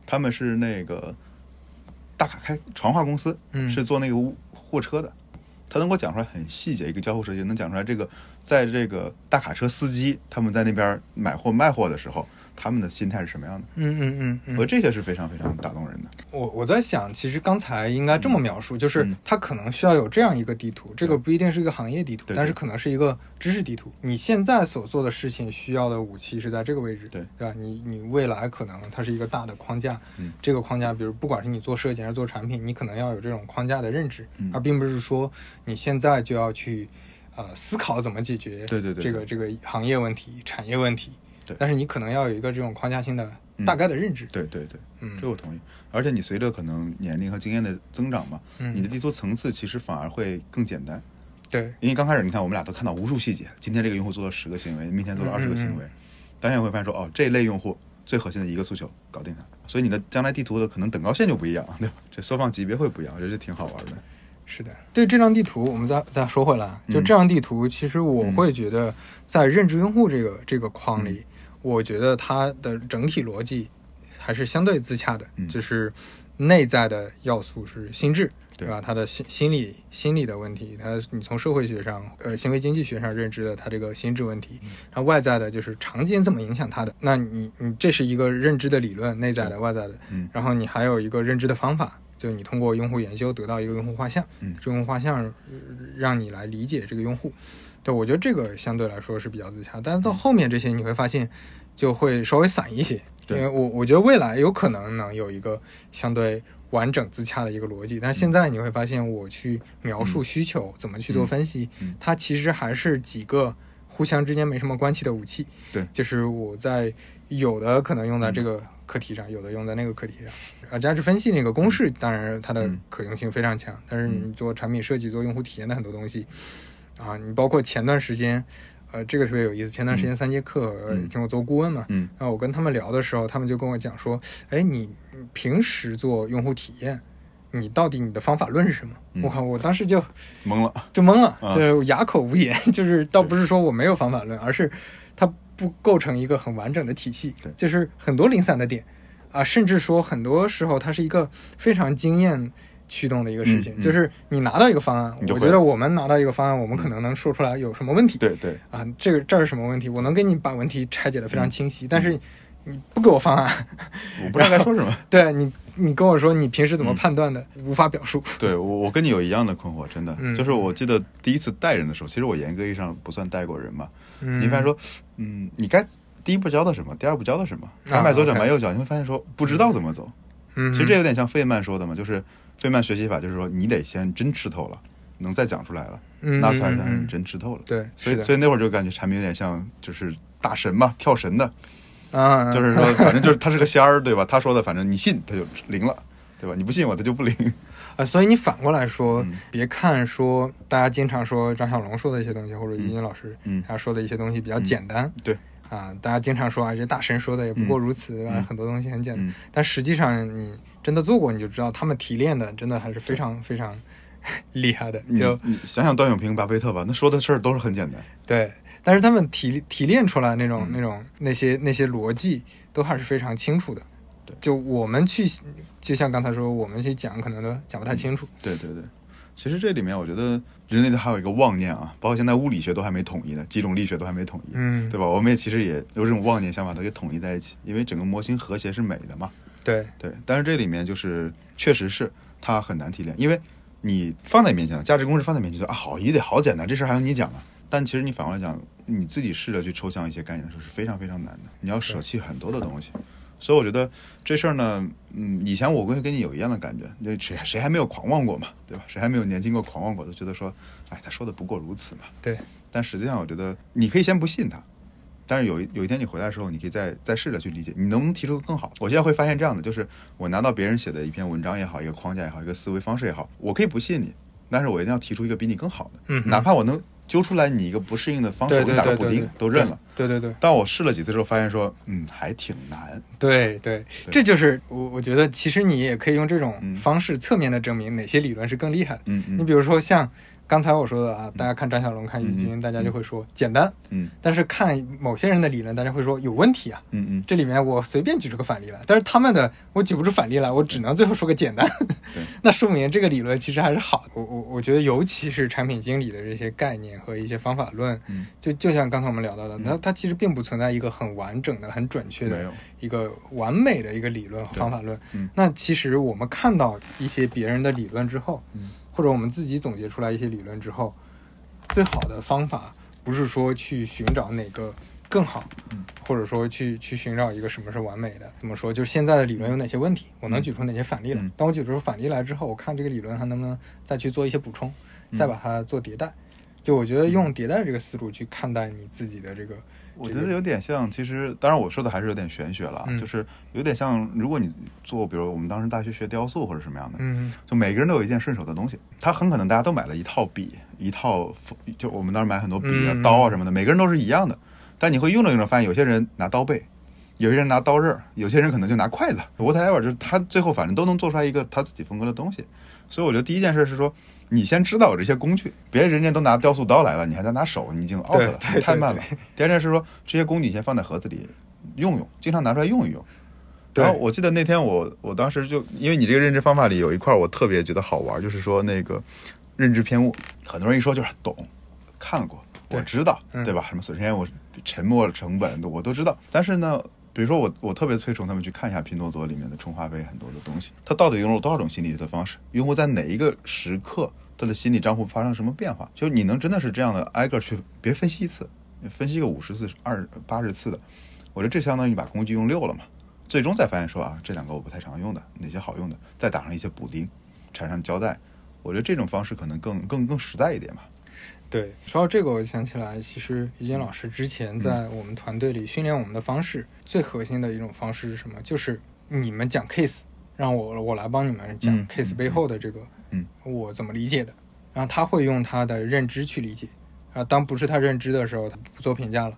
他们是那个大卡开传话公司，嗯是做那个物货车的。他能给我讲出来很细节，一个交互设计能讲出来这个，在这个大卡车司机他们在那边买货卖货的时候，他们的心态是什么样的？嗯嗯嗯嗯而这些是非常非常打动人的。我我在想，其实刚才应该这么描述，就是嗯它可能需要有这样一个地图，这个不一定是一个行业地图，但是可能是一个知识地图。你现在所做的事情需要的武器是在这个位置，对对吧？你你未来可能它是一个大的框架，嗯这个框架，比如不管是你做设计还是做产品，你可能要有这种框架的认知，嗯而并不是说你现在就要去呃思考怎么解决对对对这个这个行业问题、产业问题，对但是你可能要有一个这种框架性的嗯大概的认知，对对对，嗯这我同意。而且你随着可能年龄和经验的增长嘛，嗯你的地图层次其实反而会更简单。对，因为刚开始你看我们俩都看到无数细节，今天这个用户做了十个行为，明天做了二十个行为，嗯当然会发现说哦这类用户最核心的一个诉求搞定它。所以你的将来地图的可能等高线就不一样，对吧？这缩放级别会不一样，我觉得挺好玩的。是的，对这张地图，我们再再说回来，就嗯这张地图，其实我会觉得在认知用户这个这个框嗯里，我觉得它的整体逻辑还是相对自洽的，嗯就是内在的要素是心智。对对吧？他的心心理心理的问题，他你从社会学上、呃行为经济学上认知的他这个心智问题，嗯然后外在的就是场景怎么影响他的。那你你这是一个认知的理论，内在的、外在的，嗯然后你还有一个认知的方法，就你通过用户研究得到一个用户画像，嗯。这个用户画像呃让你来理解这个用户。对，我觉得这个相对来说是比较自洽，但是到后面这些你会发现就会稍微散一些，因为我我觉得未来有可能能有一个相对完整自洽的一个逻辑，但是现在你会发现我去描述需求、怎么去做分析，嗯。它其实还是几个互相之间没什么关系的武器。对。就是我在有的可能用在这嗯个课题上，有的用在那个课题上。啊，价值分析那个公式，当然它的嗯可用性非常强，但是你做产品设计、做用户体验的很多东西，啊，你包括前段时间，呃，这个特别有意思。前段时间三节课，请我做顾问嘛，嗯然后我跟他们聊的时候，他们就跟我讲说，哎，你你平时做用户体验，你到底你的方法论是什么？嗯我靠，我当时就懵了。就懵了，啊就哑口无言。就是倒不是说我没有方法论，而是它不构成一个很完整的体系对，就是很多零散的点啊，甚至说很多时候它是一个非常经验驱动的一个事情。嗯嗯就是你拿到一个方案，我觉得我们拿到一个方案，我们可能能说出来有什么问题。对对，啊，这个这儿是什么问题？我能给你把问题拆解的嗯非常清晰，但是你不给我方案，我不知道该说什么。对你你跟我说你平时嗯怎么判断的，无法表述。对我，我跟你有一样的困惑，真的，嗯就是我记得第一次带人的时候，其实我严格意义上不算带过人嘛。嗯你发现说，嗯，你该第一步教他什么，第二步教他什么，啊该迈左脚迈右脚，你会发现说不知道怎么走。嗯，其实这有点像费曼说的嘛，就是费曼学习法，就是说你得先真吃透了，能再讲出来了，嗯那才算是真吃透了。对，所以所以那会儿就感觉产品有点像就是大神嘛，跳神的，啊，就是说反正就是他是个仙儿，对吧？他说的反正你信他就灵了，对吧？你不信我他就不灵。啊，所以你反过来说，嗯。别看说大家经常说张小龙说的一些东西，或者于军老师嗯。他说的一些东西比较简单，对，啊，大家经常说啊，这大神说的也不过如此，很多东西很简单，嗯。但实际上你真的做过，你就知道他们提炼的真的还是非常非常 厉害的，你就你想想段永平、巴菲特吧，那说的事儿都是很简单。对。但是他们提提炼出来那种、嗯那种那些那些逻辑都还是非常清楚的。对就我们去，就像刚才说，我们去讲可能都讲不太清楚。对对对，其实这里面我觉得人类的还有一个妄念啊，包括现在物理学都还没统一呢，几种力学都还没统一，嗯对吧？我们也其实也有这种妄念想把它给统一在一起，因为整个模型和谐是美的嘛。对，对，但是这里面就是确实是它很难提炼，因为你放在面前了，价值公式放在面前就啊好也得好简单，这事儿还用你讲啊？但其实你反过来讲，你自己试着去抽象一些概念的时候是非常非常难的，你要舍弃很多的东西。所以我觉得这事儿呢，嗯，以前我会跟你有一样的感觉，那谁谁还没有狂妄过嘛，对吧？谁还没有年轻过狂妄过，都觉得说，哎，他说的不过如此嘛。对，但实际上，我觉得你可以先不信他，但是有一有一天你回来的时候，你可以再再试着去理解，你能不能提出更好？我现在会发现这样的，就是我拿到别人写的一篇文章也好，一个框架也好，一个思维方式也好，我可以不信你，但是我一定要提出一个比你更好的，嗯哪怕我能揪出来你一个不适应的方式，对我打个补丁都认了。对对对但我试了几次之后，发现说，嗯，还挺难。对对，这就是我我觉得，其实你也可以用这种嗯方式侧面的证明哪些理论是更厉害的。嗯嗯你比如说像刚才我说的啊，大家看张小龙、看易军，嗯大家就会说简单，嗯但是看某些人的理论，大家会说有问题啊。嗯嗯，这里面我随便举出个反例来，但是他们的我举不出反例来，我只能最后说个简单。对，那说明这个理论其实还是好的。我我我觉得，尤其是产品经理的这些概念和一些方法论，嗯。就就像刚才我们聊到的，它它其实并不存在一个很完整的、很准确的一个完美的一个理论和方法论。嗯。那其实我们看到一些别人的理论之后，嗯或者我们自己总结出来一些理论之后，最好的方法不是说去寻找哪个更好，嗯或者说去去寻找一个什么是完美的。怎么说？就是现在的理论有哪些问题，我能举出哪些反例来。嗯当我举出反例来之后，我看这个理论还能不能再去做一些补充，再把它做迭代。就我觉得用迭代这个思路去看待你自己的这个，我觉得有点像，其实当然我说的还是有点玄学了就是有点像，如果你做，比如我们当时大学学雕塑或者什么样的，嗯。就每个人都有一件顺手的东西，他很可能大家都买了一套笔，一套就我们当时买很多笔啊、嗯。刀啊什么的，每个人都是一样的，但你会用着用着发现，有些人拿刀背，有些人拿刀刃，有些人可能就拿筷子，whatever，就是他最后反正都能做出来一个他自己风格的东西。所以我觉得第一件事是说，你先知道有这些工具，别人家都拿雕塑刀来了，你还在拿手，你已经 out 了，太慢了。第二件事是说，这些工具你先放在盒子里用用，经常拿出来用一用。对然后我记得那天我我当时就因为你这个认知方法里有一块我特别觉得好玩，就是说那个认知偏误，很多人一说就是懂，看过，我知道，嗯对吧？什么损失我沉没成本我都知道，但是呢。比如说我，我特别推崇他们去看一下拼多多里面的充话费很多的东西，它到底用了多少种心理学的方式？用户在哪一个时刻他的心理账户发生什么变化？就你能真的是这样的挨个去，别分析一次，分析个五十次、二八十次的，我觉得这相当于你把工具用溜了嘛。最终再发现说啊，这两个我不太常用的，哪些好用的，再打上一些补丁，缠上胶带，我觉得这种方式可能更更更实在一点吧。对，说到这个，我想起来，其实于坚老师之前嗯。在我们团队里训练我们的方式，最核心的一种方式是什么？就是你们讲 case，让我我来帮你们讲嗯 case 嗯背后的这个，嗯。我怎么理解的，然后他会用他的认知去理解，啊，当不是他认知的时候，他不做评价了。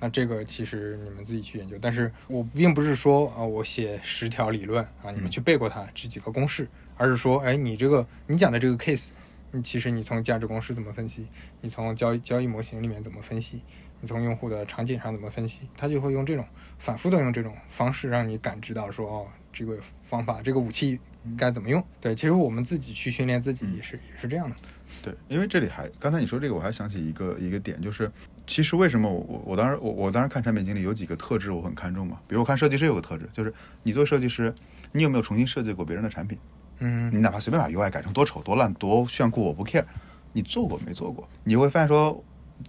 那这个其实你们自己去研究，但是我并不是说啊，我写十条理论啊，你们去背过它这几个公式，而是说，哎，你这个你讲的这个 case，你其实你从价值公式怎么分析，你从交易交易模型里面怎么分析，你从用户的场景上怎么分析，他就会用这种反复的用这种方式让你感知到说，哦，这个方法这个武器该怎么用。对，其实我们自己去训练自己也是也是这样的。对，因为这里还刚才你说这个，我还想起一个一个点，就是其实为什么我我我当时我我当时看产品经理有几个特质我很看重嘛，比如我看设计师有个特质，就是你做设计师，你有没有重新设计过别人的产品？嗯你哪怕随便把 UI 改成多丑、多烂、多炫酷，我不 care，你做过没做过？你会发现说，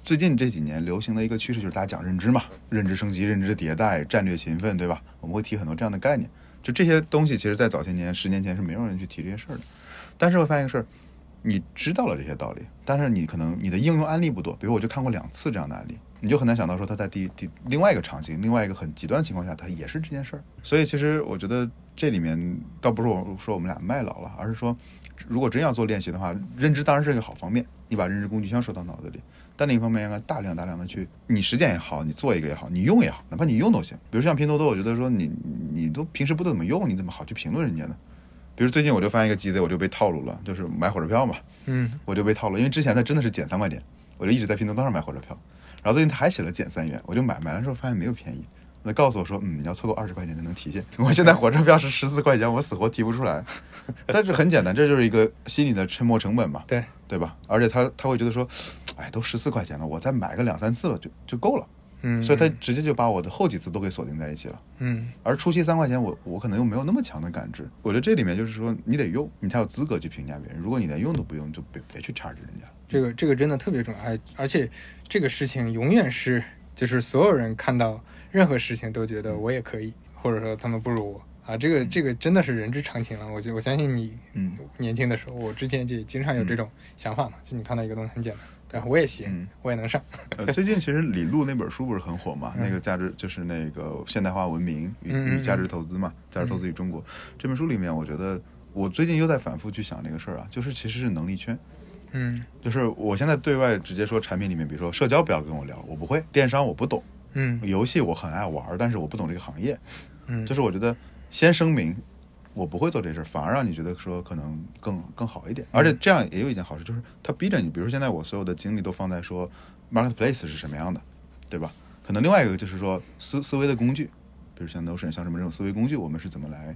最近这几年流行的一个趋势就是大家讲认知嘛，认知升级、认知迭代、战略勤奋，对吧？我们会提很多这样的概念。就这些东西，其实在早些年、十年前是没有人去提这些事儿的。但是会发现一个事儿，你知道了这些道理，但是你可能你的应用案例不多。比如我就看过两次这样的案例，你就很难想到说他在第第另外一个场景、另外一个很极端的情况下，他也是这件事儿。所以其实我觉得这里面倒不是我说我们俩卖老了，而是说如果真要做练习的话，认知当然是一个好方面，你把认知工具箱收到脑子里。但另一方面，应该大量大量的去，你实践也好，你做一个也好，你用也好，哪怕你用都行。比如像拼多多，我觉得说你你都平时不怎么用，你怎么好去评论人家呢？比如最近我就发现一个鸡贼，我就被套路了，就是买火车票嘛，嗯我就被套路，因为之前他真的是减三块钱，我就一直在拼多多上买火车票，然后最近他还写了减三元，我就买，买了之后发现没有便宜，他告诉我说，嗯，你要凑够二十块钱才能提现，我现在火车票是十四块钱，我死活提不出来，但是很简单，这就是一个心理的沉没成本嘛，对，对吧？而且他他会觉得说，哎，都十四块钱了，我再买个两三次了就就够了，嗯，所以他直接就把我的后几次都给锁定在一起了。嗯而初期三块钱我，我可能又没有那么强的感知。我觉得这里面就是说，你得用，你才有资格去评价别人。如果你连用都不用，就别别去 charge 人家。这个这个真的特别重要，而而且这个事情永远是就是所有人看到任何事情都觉得我也可以，或者说他们不如我啊，这个这个真的是人之常情了。我觉我相信你，嗯，年轻的时候，我之前就经常有这种想法嘛，就你看到一个东西很简单，对我也行，嗯我也能上，呃，最近其实李路那本书不是很火嘛？嗯那个价值就是那个现代化文明与与价值投资嘛，价值投资与中国这本书里面，我觉得我最近又在反复去想这个事儿啊，就是其实是能力圈。嗯就是我现在对外直接说产品里面，比如说社交不要跟我聊，我不会；电商我不懂；嗯游戏我很爱玩，但是我不懂这个行业。嗯，就是我觉得先声明我不会做这事儿，反而让你觉得说可能更更好一点。而且这样也有一件好事，就是他逼着你，比如说现在我所有的精力都放在说 marketplace 是什么样的，对吧？可能另外一个就是说思思维的工具，比如像 Notion 像什么这种思维工具，我们是怎么来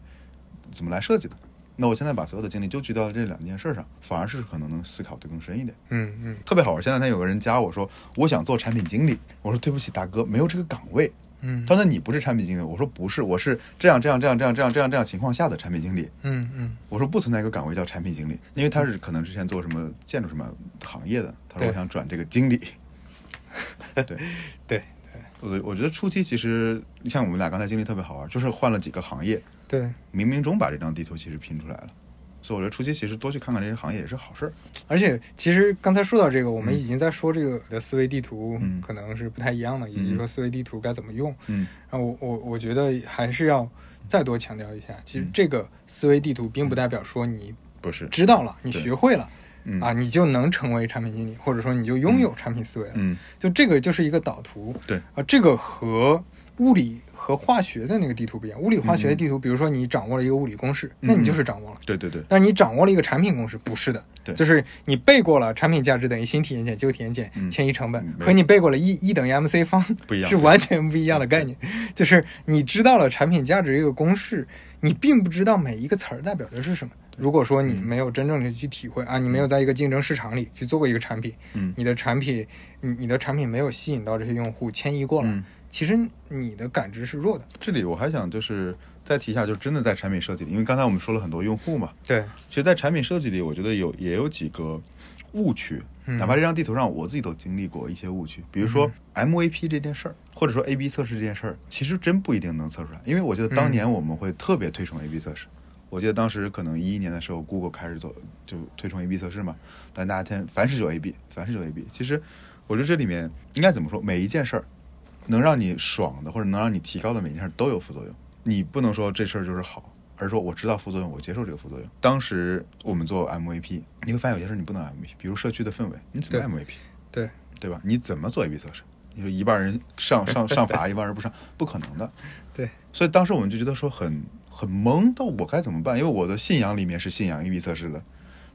怎么来设计的？那我现在把所有的精力就聚焦到这两件事上，反而是可能能思考的更深一点。嗯嗯特别好玩，前两天有个人加我说我想做产品经理，我说对不起大哥，没有这个岗位。嗯，他说：“你不是产品经理？”我说：“不是，我是这样这样这样这样这样这样这样情况下的产品经理。嗯嗯”我说：“不存在一个岗位叫产品经理，因为他是可能之前做什么建筑什么行业的。”他说：“我想转这个经理。”对，对对我我觉得初期其实像我们俩刚才经历特别好玩，就是换了几个行业，对，冥冥中把这张地图其实拼出来了。所以我觉得初期其实多去看看这些行业也是好事儿。而且其实刚才说到这个，我们嗯。已经在说这个的思维地图嗯。可能是不太一样的，以及嗯。说思维地图该怎么用。嗯。然后我我我觉得还是要再多强调一下，其实嗯。这个思维地图并不代表说你不是，知道了，你学会了嗯。啊，你就能成为产品经理，或者说你就拥有产品思维了。嗯。就这个就是一个导图，对。啊，这个和物理和化学的那个地图不一样。物理化学的地图，比如说你掌握了一个物理公式，那你就是掌握了。对对对，但是你掌握了一个产品公式，不是的，对。就是你背过了产品价值等于新体验减旧体验减嗯。迁移成本嗯，和你背过了一一等于 MC 方不一样是完全不一样的概念。就是你知道了产品价值这个公式，你并不知道每一个词儿代表的是什么。如果说你嗯。没有真正的去体会啊，你没有在一个竞争市场里去做过一个产品，嗯。你的产品，你你的产品没有吸引到这些用户迁移过来，嗯其实你的感知是弱的。这里我还想就是再提一下，就真的在产品设计里，因为刚才我们说了很多用户嘛，对，其实，在产品设计里，我觉得有也有几个误区，嗯哪怕这张地图上我自己都经历过一些误区，比如说 MVP 这件事儿，或者说 A/B 测试这件事儿，其实真不一定能测出来，因为我记得当年我们会特别推崇 A/B 测试。我记得当时可能一一年的时候，Google 开始做就推崇 A/B 测试嘛，但大家天凡事就 A/B，凡事就 A/B。其实我觉得这里面应该怎么说，每一件事儿能让你爽的或者能让你提高的每件事都有副作用，你不能说这事儿就是好，而是说我知道副作用，我接受这个副作用。当时我们做 MVP，你会发现有些事儿你不能 MVP，比如社区的氛围，你怎么 MVP，对，对吧？你怎么做 A/B 测试？你说一半人上上上 法，一半人不上，不可能的。对，所以当时我们就觉得说很很懵，到我该怎么办？因为我的信仰里面是信仰 A/B 测试的，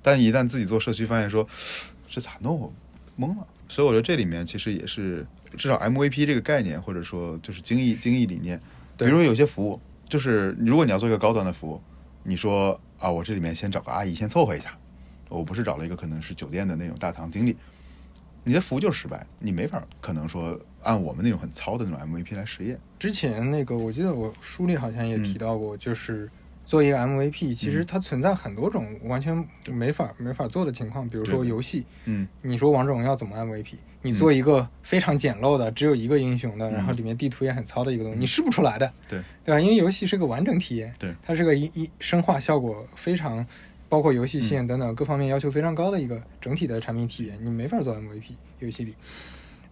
但一旦自己做社区，发现说 这咋弄，我懵了。所以我觉得这里面其实也是至少 MVP 这个概念，或者说就是精益精益理念。比如说有些服务，就是如果你要做一个高端的服务，你说啊，我这里面先找个阿姨先凑合一下，我不是找了一个可能是酒店的那种大堂经理，你的服务就是失败，你没法可能说按我们那种很糙的那种 MVP 来实验。之前那个，我记得我书里好像也嗯提到过，就是做一个 MVP，其实它存在很多种完全没法没法做的情况，比如说游戏，嗯。你说王者荣耀怎么 MVP？你做一个非常简陋的，只有一个英雄的，然后里面地图也很糙的一个东西，你试不出来的，对。对吧？因为游戏是个完整体验，对。它是个一一生化效果非常，包括游戏性等等各方面要求非常高的一个整体的产品体验，你没法做 MVP 游戏里。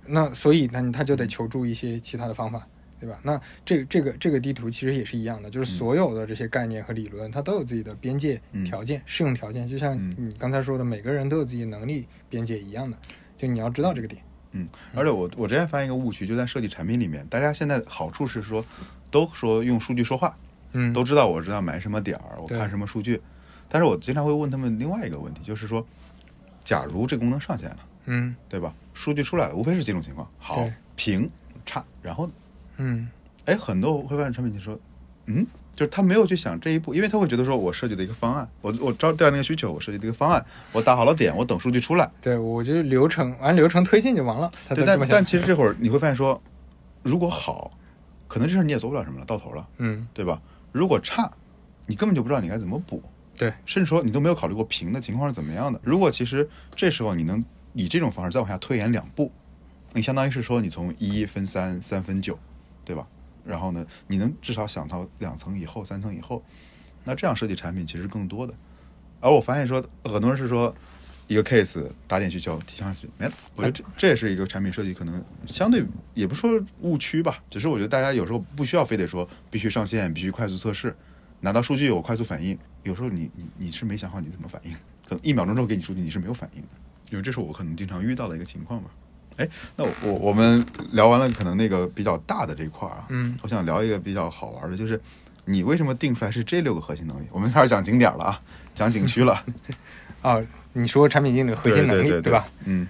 那所以那他就得求助一些其他的方法，对吧？那这这个这个地图其实也是一样的，就是所有的这些概念和理论，它都有自己的边界嗯。条件、适用条件，就像嗯。你刚才说的，每个人都有自己的能力边界一样的，就你要知道这个点。嗯，而且我我之前发现一个误区，就在设计产品里面，大家现在好处是说，都说用数据说话，嗯，都知道我知道买什么点儿，我看什么数据，但是我经常会问他们另外一个问题，就是说，假如这个功能上线了，嗯。对吧？数据出来了，无非是几种情况，好对、平、差，然后嗯哎，很多会发现产品经理说，嗯，就是他没有去想这一步，因为他会觉得说我设计的一个方案，我我招调那个需求，我设计的一个方案，我打好了点，我等数据出来。对我觉得流程按流程推进就完了。他对，但但其实这会儿你会发现说，如果好，可能这事你也做不了什么了，到头了，嗯，对吧？如果差，你根本就不知道你该怎么补，对，甚至说你都没有考虑过平的情况是怎么样的。如果其实这时候你能以这种方式再往下推演两步，你相当于是说你从一分三，三分九，对吧？然后呢，你能至少想到两层以后、三层以后，那这样设计产品其实更多的。而我发现说，很多人是说一个 case 打点需求提上去没了，我觉得这这也是一个产品设计可能相对也不说误区吧，只是我觉得大家有时候不需要非得说必须上线，必须快速测试，拿到数据我快速反应，有时候你你你是没想好你怎么反应，可能一秒钟之后给你数据你是没有反应的，因为这是我可能经常遇到的一个情况吧。哎，那我我我们聊完了可能那个比较大的这一块儿啊，嗯我想聊一个比较好玩的，就是你为什么定出来是这六个核心能力？我们开始讲景点了啊，讲景区了，啊，你说产品经理核心能力对对吧？？嗯，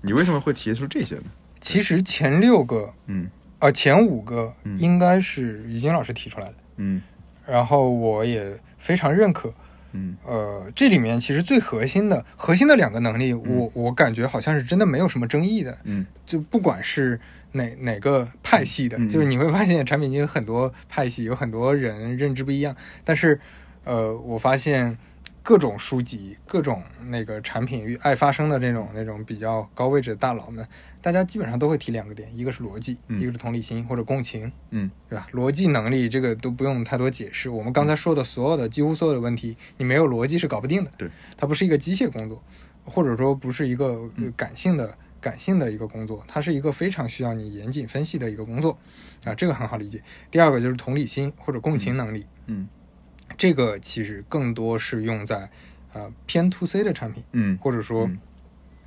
你为什么会提出这些呢？其实前六个，嗯呃，前五个嗯应该是于晶老师提出来的，嗯然后我也非常认可。嗯呃，这里面其实最核心的核心的两个能力，我我感觉好像是真的没有什么争议的。嗯就不管是哪哪个派系的，嗯就是你会发现产品经有很多派系，有很多人认知不一样。但是，呃，我发现各种书籍、各种那个产品与爱发生的这种那种比较高位置的大佬们，大家基本上都会提两个点，一个是逻辑，嗯一个是同理心或者共情，嗯对吧？逻辑能力这个都不用太多解释。我们刚才说的所有的几乎所有的问题，你没有逻辑是搞不定的。对，它不是一个机械工作，或者说不是一个感性的、感性的一个工作，它是一个非常需要你严谨分析的一个工作啊，这个很好理解。第二个就是同理心或者共情能力，嗯这个其实更多是用在呃偏 to C 的产品，嗯或者说嗯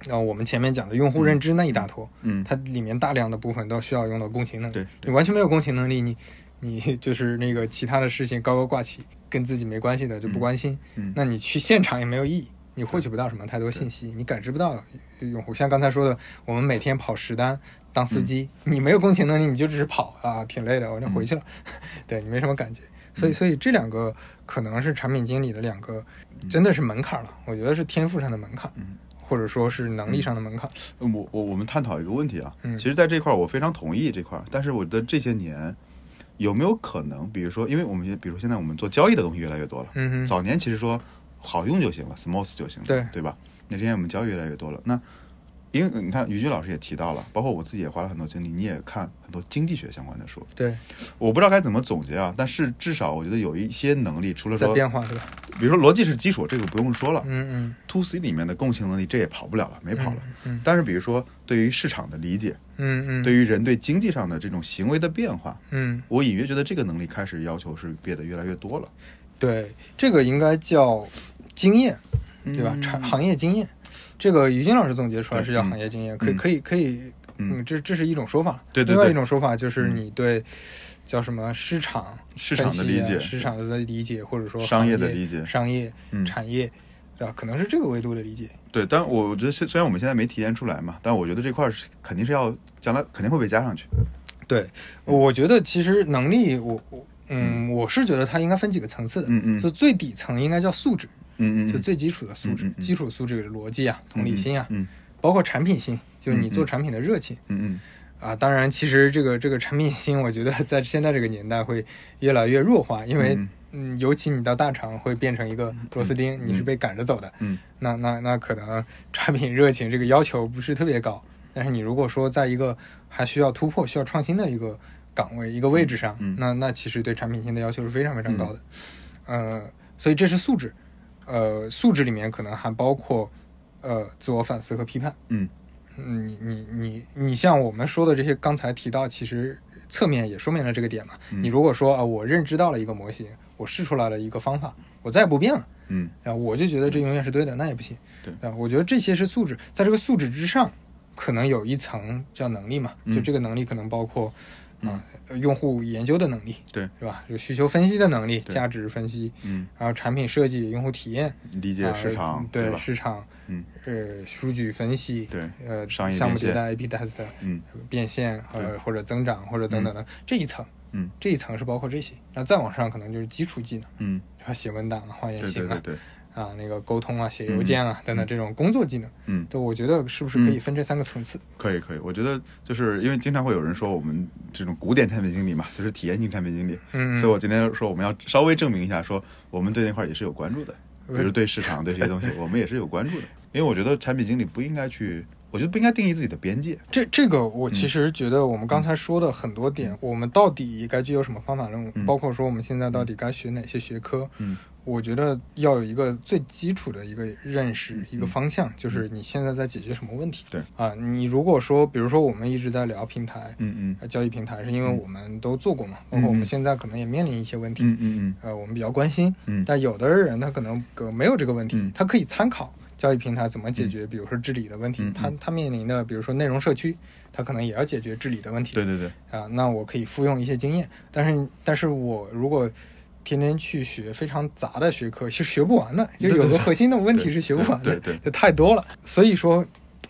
呃我们前面讲的用户认知那一大坨，嗯它里面大量的部分都需要用到共情能力。对对你完全没有共情能力，你你 就是那个其他的事情高高挂起，跟自己没关系的就不关心，嗯那你去现场也没有意义，你获取不到什么太多信息，你感知不到用户。像刚才说的，我们每天跑实单当司机，你没有共情能力，你就只是跑啊，挺累的，我就回去了，对你没什么感觉。所以，所以这两个可能是产品经理的两个真的是门槛了，我觉得是天赋上的门槛，嗯。或者说是能力上的门槛。呃我我我们探讨一个问题啊，嗯。其实在这块儿我非常同意这块儿，但是我觉得这些年有没有可能，比如说，因为我们比如说现在我们做交易的东西越来越多了，嗯，早年其实说好用就行了，smooth 就行了，对。对吧？那之前我们交易越来越多了，那因为你看于军老师也提到了，包括我自己也花了很多精力，你也看很多经济学相关的书，对，我不知道该怎么总结啊，但是至少我觉得有一些能力，除了说，变化是吧？比如说逻辑是基础，这个不用说了，嗯嗯 to C 里面的共情能力这也跑不了了，没跑了。嗯但是比如说对于市场的理解，嗯嗯，对于人对经济上的这种行为的变化，嗯。我隐约觉得这个能力开始要求是变得越来越多了。对，这个应该叫经验，对吧？嗯产行业经验，这个于军老师总结出来是叫行业经验，可以嗯可以可以，嗯嗯，这这是一种说法。对对对另外一种说法就是嗯你对叫什么市场市场的理解市场的理解，或者说商业的理解商业嗯产业，对吧？可能是这个维度的理解。对，但我觉得虽虽然我们现在没体现出来嘛，但我觉得这块儿是肯定是要将来肯定会被加上去。对，我觉得其实能力，我我嗯，我是觉得它应该分几个层次的。嗯嗯就最底层应该叫素质，嗯嗯，就最基础的素质基础素质逻辑啊、同理心啊，嗯包括产品性，就是你做产品的热情。嗯嗯啊。当然，其实这个这个产品性，我觉得在现在这个年代会越来越弱化，因为嗯。嗯，尤其你到大厂会变成一个螺丝钉，你是被赶着走的。嗯。那那那可能产品热情这个要求不是特别高，但是你如果说在一个还需要突破、需要创新的一个岗位、一个位置上，嗯那那其实对产品性的要求是非常非常高的。呃，所以这是素质，呃，素质里面可能还包括呃自我反思和批判。嗯嗯，你你你你像我们说的这些，刚才提到，其实侧面也说明了这个点嘛。嗯你如果说啊，我认知到了一个模型，我试出来了一个方法，我再也不变了。嗯啊，我就觉得这永远是对的，那也不行。对啊，我觉得这些是素质，在这个素质之上，可能有一层叫能力嘛，就嗯这个能力可能包括啊、呃用户研究的能力，对，是吧？有需求分析的能力、价值分析，嗯，然后产品设计、用户体验，理解啊市场对吧？市场，嗯呃，数据分析，对呃，项目迭代、A/B test，嗯变现呃或者增长或者等等的这一层，嗯这一层是包括这些，那再往上可能就是基础技能，嗯，然后写文档啊、画原对型啊，对对对，啊，那个沟通啊、写邮件啊、等等这种工作技能，嗯。对，我觉得是不是可以分这三个层次？可以可以，我觉得就是因为经常会有人说我们这种古典产品经理嘛，就是体验型产品经理，嗯所以我今天说我们要稍微证明一下，说我们对那块也是有关注的，比嗯如对市场对这些东西，我们也是有关注的。因为我觉得产品经理不应该去，我觉得不应该定义自己的边界。这这个我其实觉得我们刚才说的很多点，我们到底该具有什么方法论，嗯。包括说我们现在到底该学哪些学科，嗯我觉得要有一个最基础的一个认识，嗯一个方向，就是你现在在解决什么问题。对啊，你如果说，比如说我们一直在聊平台，嗯嗯呃交易平台，是因为嗯我们都做过嘛，包嗯括我们嗯现在可能也面临一些问题，嗯嗯呃，我们比较关心。嗯但有的人他可能呃没有这个问题，嗯他可以参考交易平台怎么解决，比如说治理的问题。他他面临的，比如说内容社区，他可能也要解决治理的问题。对对对，啊，那我可以复用一些经验，但是但是我如果天天去学非常杂的学科，其实学不完的，就有个核心的问题是学不完的，对对对就太多了。所以说，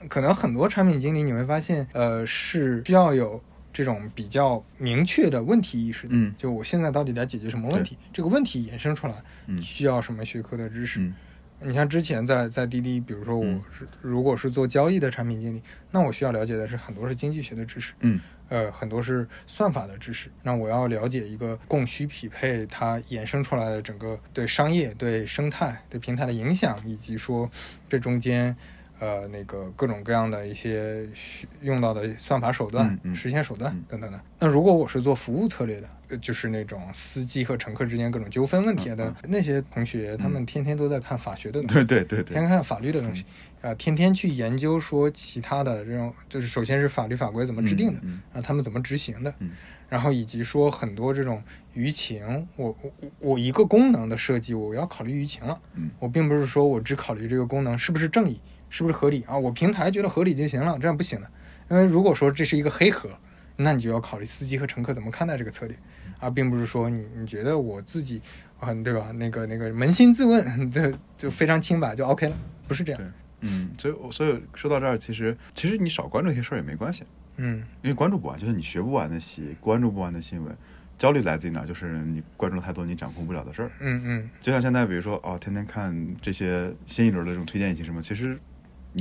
可能很多产品经理你会发现，呃，是需要有这种比较明确的问题意识的。嗯就我现在到底在解决什么问题？这个问题衍生出来嗯需要什么学科的知识？嗯你像之前在在滴滴，比如说我嗯是、如果是做交易的产品经理，那我需要了解的是很多是经济学的知识。嗯呃，很多是算法的知识。那我要了解一个供需匹配它衍生出来的整个对商业、对生态、对平台的影响，以及说这中间呃那个各种各样的一些需用到的算法手段、实现手段嗯等等的。那如果我是做服务策略的，呃就是那种司机和乘客之间各种纠纷问题的、那些同学，他们天天都在看法学的东西。对对对对，天天看法律的东西，啊、天天去研究说其他的这种，就是首先是法律法规怎么制定的，嗯啊，他们怎么执行的，嗯然后以及说很多这种舆情，我我我我一个功能的设计，我要考虑舆情了，嗯我并不是说我只考虑这个功能是不是正义，是不是合理啊，我平台觉得合理就行了，这样不行的，因为如果说这是一个黑盒，那你就要考虑司机和乘客怎么看待这个策略，而并不是说你你觉得我自己啊，对吧？那个那个扪心自问，就就非常清白就 OK 了，不是这样对。，嗯，所以我所以说到这儿，其实其实你少关注一些事儿也没关系，嗯因为关注不完，就是你学不完的习，关注不完的新闻。焦虑来自于哪儿？就是你关注太多你掌控不了的事儿。嗯嗯，就像现在，比如说哦，天天看这些新一轮的这种推荐引擎什么，其实你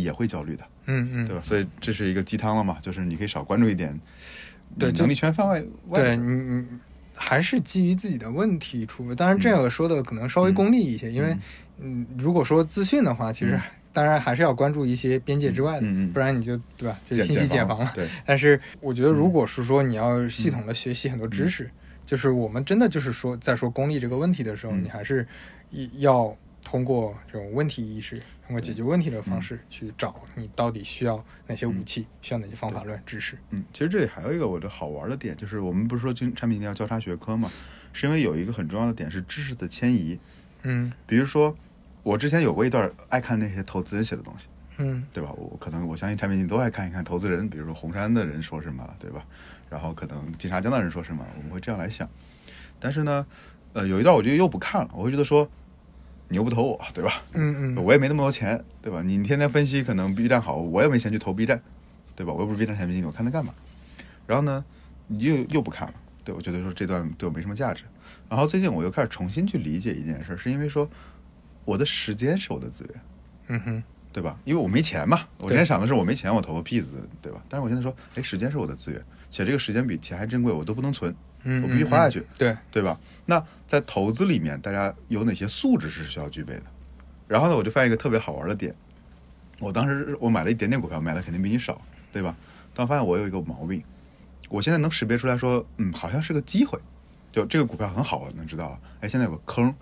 也会焦虑的，嗯嗯，对吧？所以这是一个鸡汤了嘛，就是你可以少关注一点，对能力圈范围外对你你还是基于自己的问题出发。当然，这个说的可能稍微功利一些，因为嗯，如果说资讯的话，其实嗯。当然还是要关注一些边界之外的，嗯嗯嗯。不然你就对吧，就信息简房了。对。但是我觉得，如果是说你要系统的学习很多知识，就是我们真的就是说在说功利这个问题的时候，嗯。你还是要通过这种问题意识，通过解决问题的方式去找你到底需要哪些武器，需要哪些方法论知识。嗯，其实这里还有一个我觉得好玩的点，就是我们不是说经产品一定要交叉学科嘛，是因为有一个很重要的点是知识的迁移。嗯比如说，我之前有过一段爱看那些投资人写的东西，嗯对吧？我可能我相信产品经理都爱看一看投资人，比如说红杉的人说什么了，对吧？然后可能金沙江的人说什么，我们会这样来想。但是呢，呃，有一段我就又不看了，我会觉得说，你又不投我，对吧？嗯嗯我也没那么多钱，对吧？你天天分析可能 B 站好，我也没钱去投 B 站，对吧？我又不是 B 站产品经理，我看它干嘛？然后呢，你又又不看了，对我觉得说这段对我没什么价值。然后最近我又开始重新去理解一件事，是因为说我的时间是我的资源，嗯哼对吧？因为我没钱嘛，我之前想的是我没钱，我投个屁资，对吧？但是我现在说，哎，时间是我的资源，且这个时间比钱还珍贵，我都不能存，嗯，我必须花下去，嗯对，对吧？那在投资里面，大家有哪些素质是需要具备的？然后呢，我就发现一个特别好玩的点，我当时我买了一点点股票，买的肯定比你少，对吧？但我发现我有一个毛病，我现在能识别出来说，嗯，好像是个机会，就这个股票很好，我能知道了，哎，现在有个坑，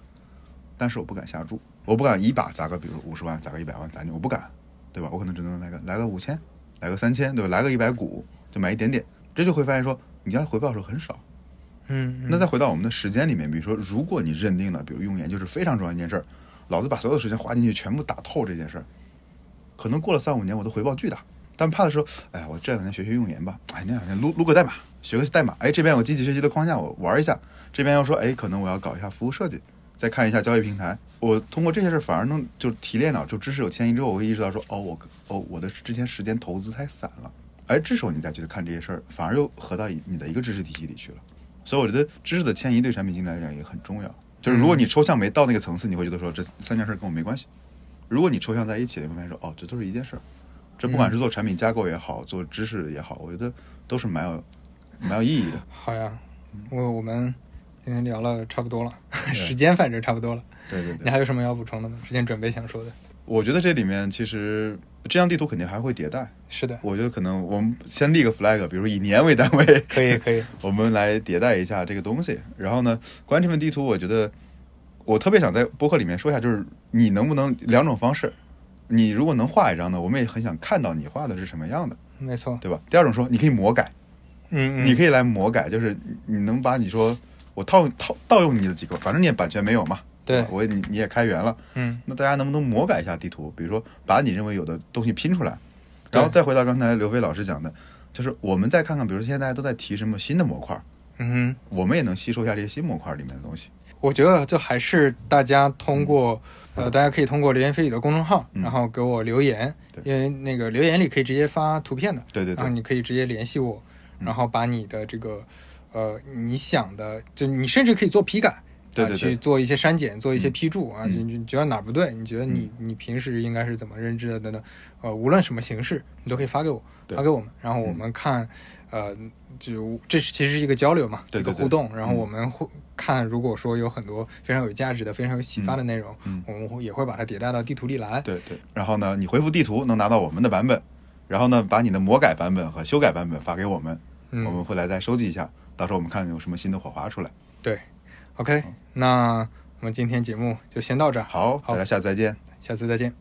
但是我不敢下注，我不敢一把砸个，比如五十万砸个一百万砸你，我不敢，对吧？我可能只能来个来个五千，来个三千，对吧？来个一百股就买一点点，这就会发现说，你家回报的时候很少。嗯，那再回到我们的时间里面，比如说，如果你认定了，比如用研究是非常重要一件事儿，老子把所有的时间花进去，全部打透这件事儿，可能过了三五年，我的回报巨大。但怕的时候，哎呀，我这两天学学用研吧，哎，那两天撸撸个代码，学个代码，哎，这边有机器学习的框架，我玩一下，这边又说，哎，可能我要搞一下服务设计，再看一下交易平台，我通过这些事儿反而能就提炼了，就知识有迁移之后，我会意识到说，哦，我哦我的之前时间投资太散了，哎这时候你再去看这些事儿，反而又合到你的一个知识体系里去了。所以我觉得知识的迁移对产品经理来讲也很重要。就是如果你抽象没到那个层次，你会觉得说这三件事跟我没关系。如果你抽象在一起，你会发现说哦，这都是一件事儿。这不管是做产品架构也好，做知识也好，我觉得都是蛮有蛮有意义的。好呀，我我们今天聊了差不多了，时间反正差不多了。对对对，你还有什么要补充的吗？之前准备想说的。我觉得这里面其实这张地图肯定还会迭代。是的，我觉得可能我们先立个 flag，比如以年为单位，可以可以。我们来迭代一下这个东西。然后呢，关于这份地图，我觉得我特别想在播客里面说一下，就是你能不能两种方式，你如果能画一张呢，我们也很想看到你画的是什么样的，没错。对吧？第二种说你可以魔改，嗯嗯，你可以来魔改，就是你能把你说我套套盗用你的几个，反正你也版权没有嘛，对我也你你也开源了，嗯那大家能不能魔改一下地图？比如说把你认为有的东西拼出来，然后再回到刚才刘飞老师讲的，就是我们再看看，比如说现在大家都在提什么新的模块，嗯哼。我们也能吸收一下这些新模块里面的东西。我觉得就还是大家通过，呃，大家可以通过流言蜚语的公众号，嗯然后给我留言，因为那个留言里可以直接发图片的，对对对然后你可以直接联系我，嗯然后把你的这个，呃，你想的，就你甚至可以做批改。啊对对对。去做一些删减，做一些批注啊，你你觉得哪儿不对，你觉得你你平时应该是怎么认知的？等等，呃，无论什么形式，你都可以发给我，发给我们，然后我们看，呃，就这是其实是一个交流嘛，一个互动，然后嗯我们会看，如果说有很多非常有价值的、非常有启发的内容，嗯。我们会也会把它迭代到地图里来。对对，然后呢，你回复地图能拿到我们的版本，然后呢，把你的魔改版本和修改版本发给我们，嗯。我们会来再收集一下，到时候我们看有什么新的火花出来。对，OK，那我们今天节目就先到这儿，好，好大家下次再见。下次再见。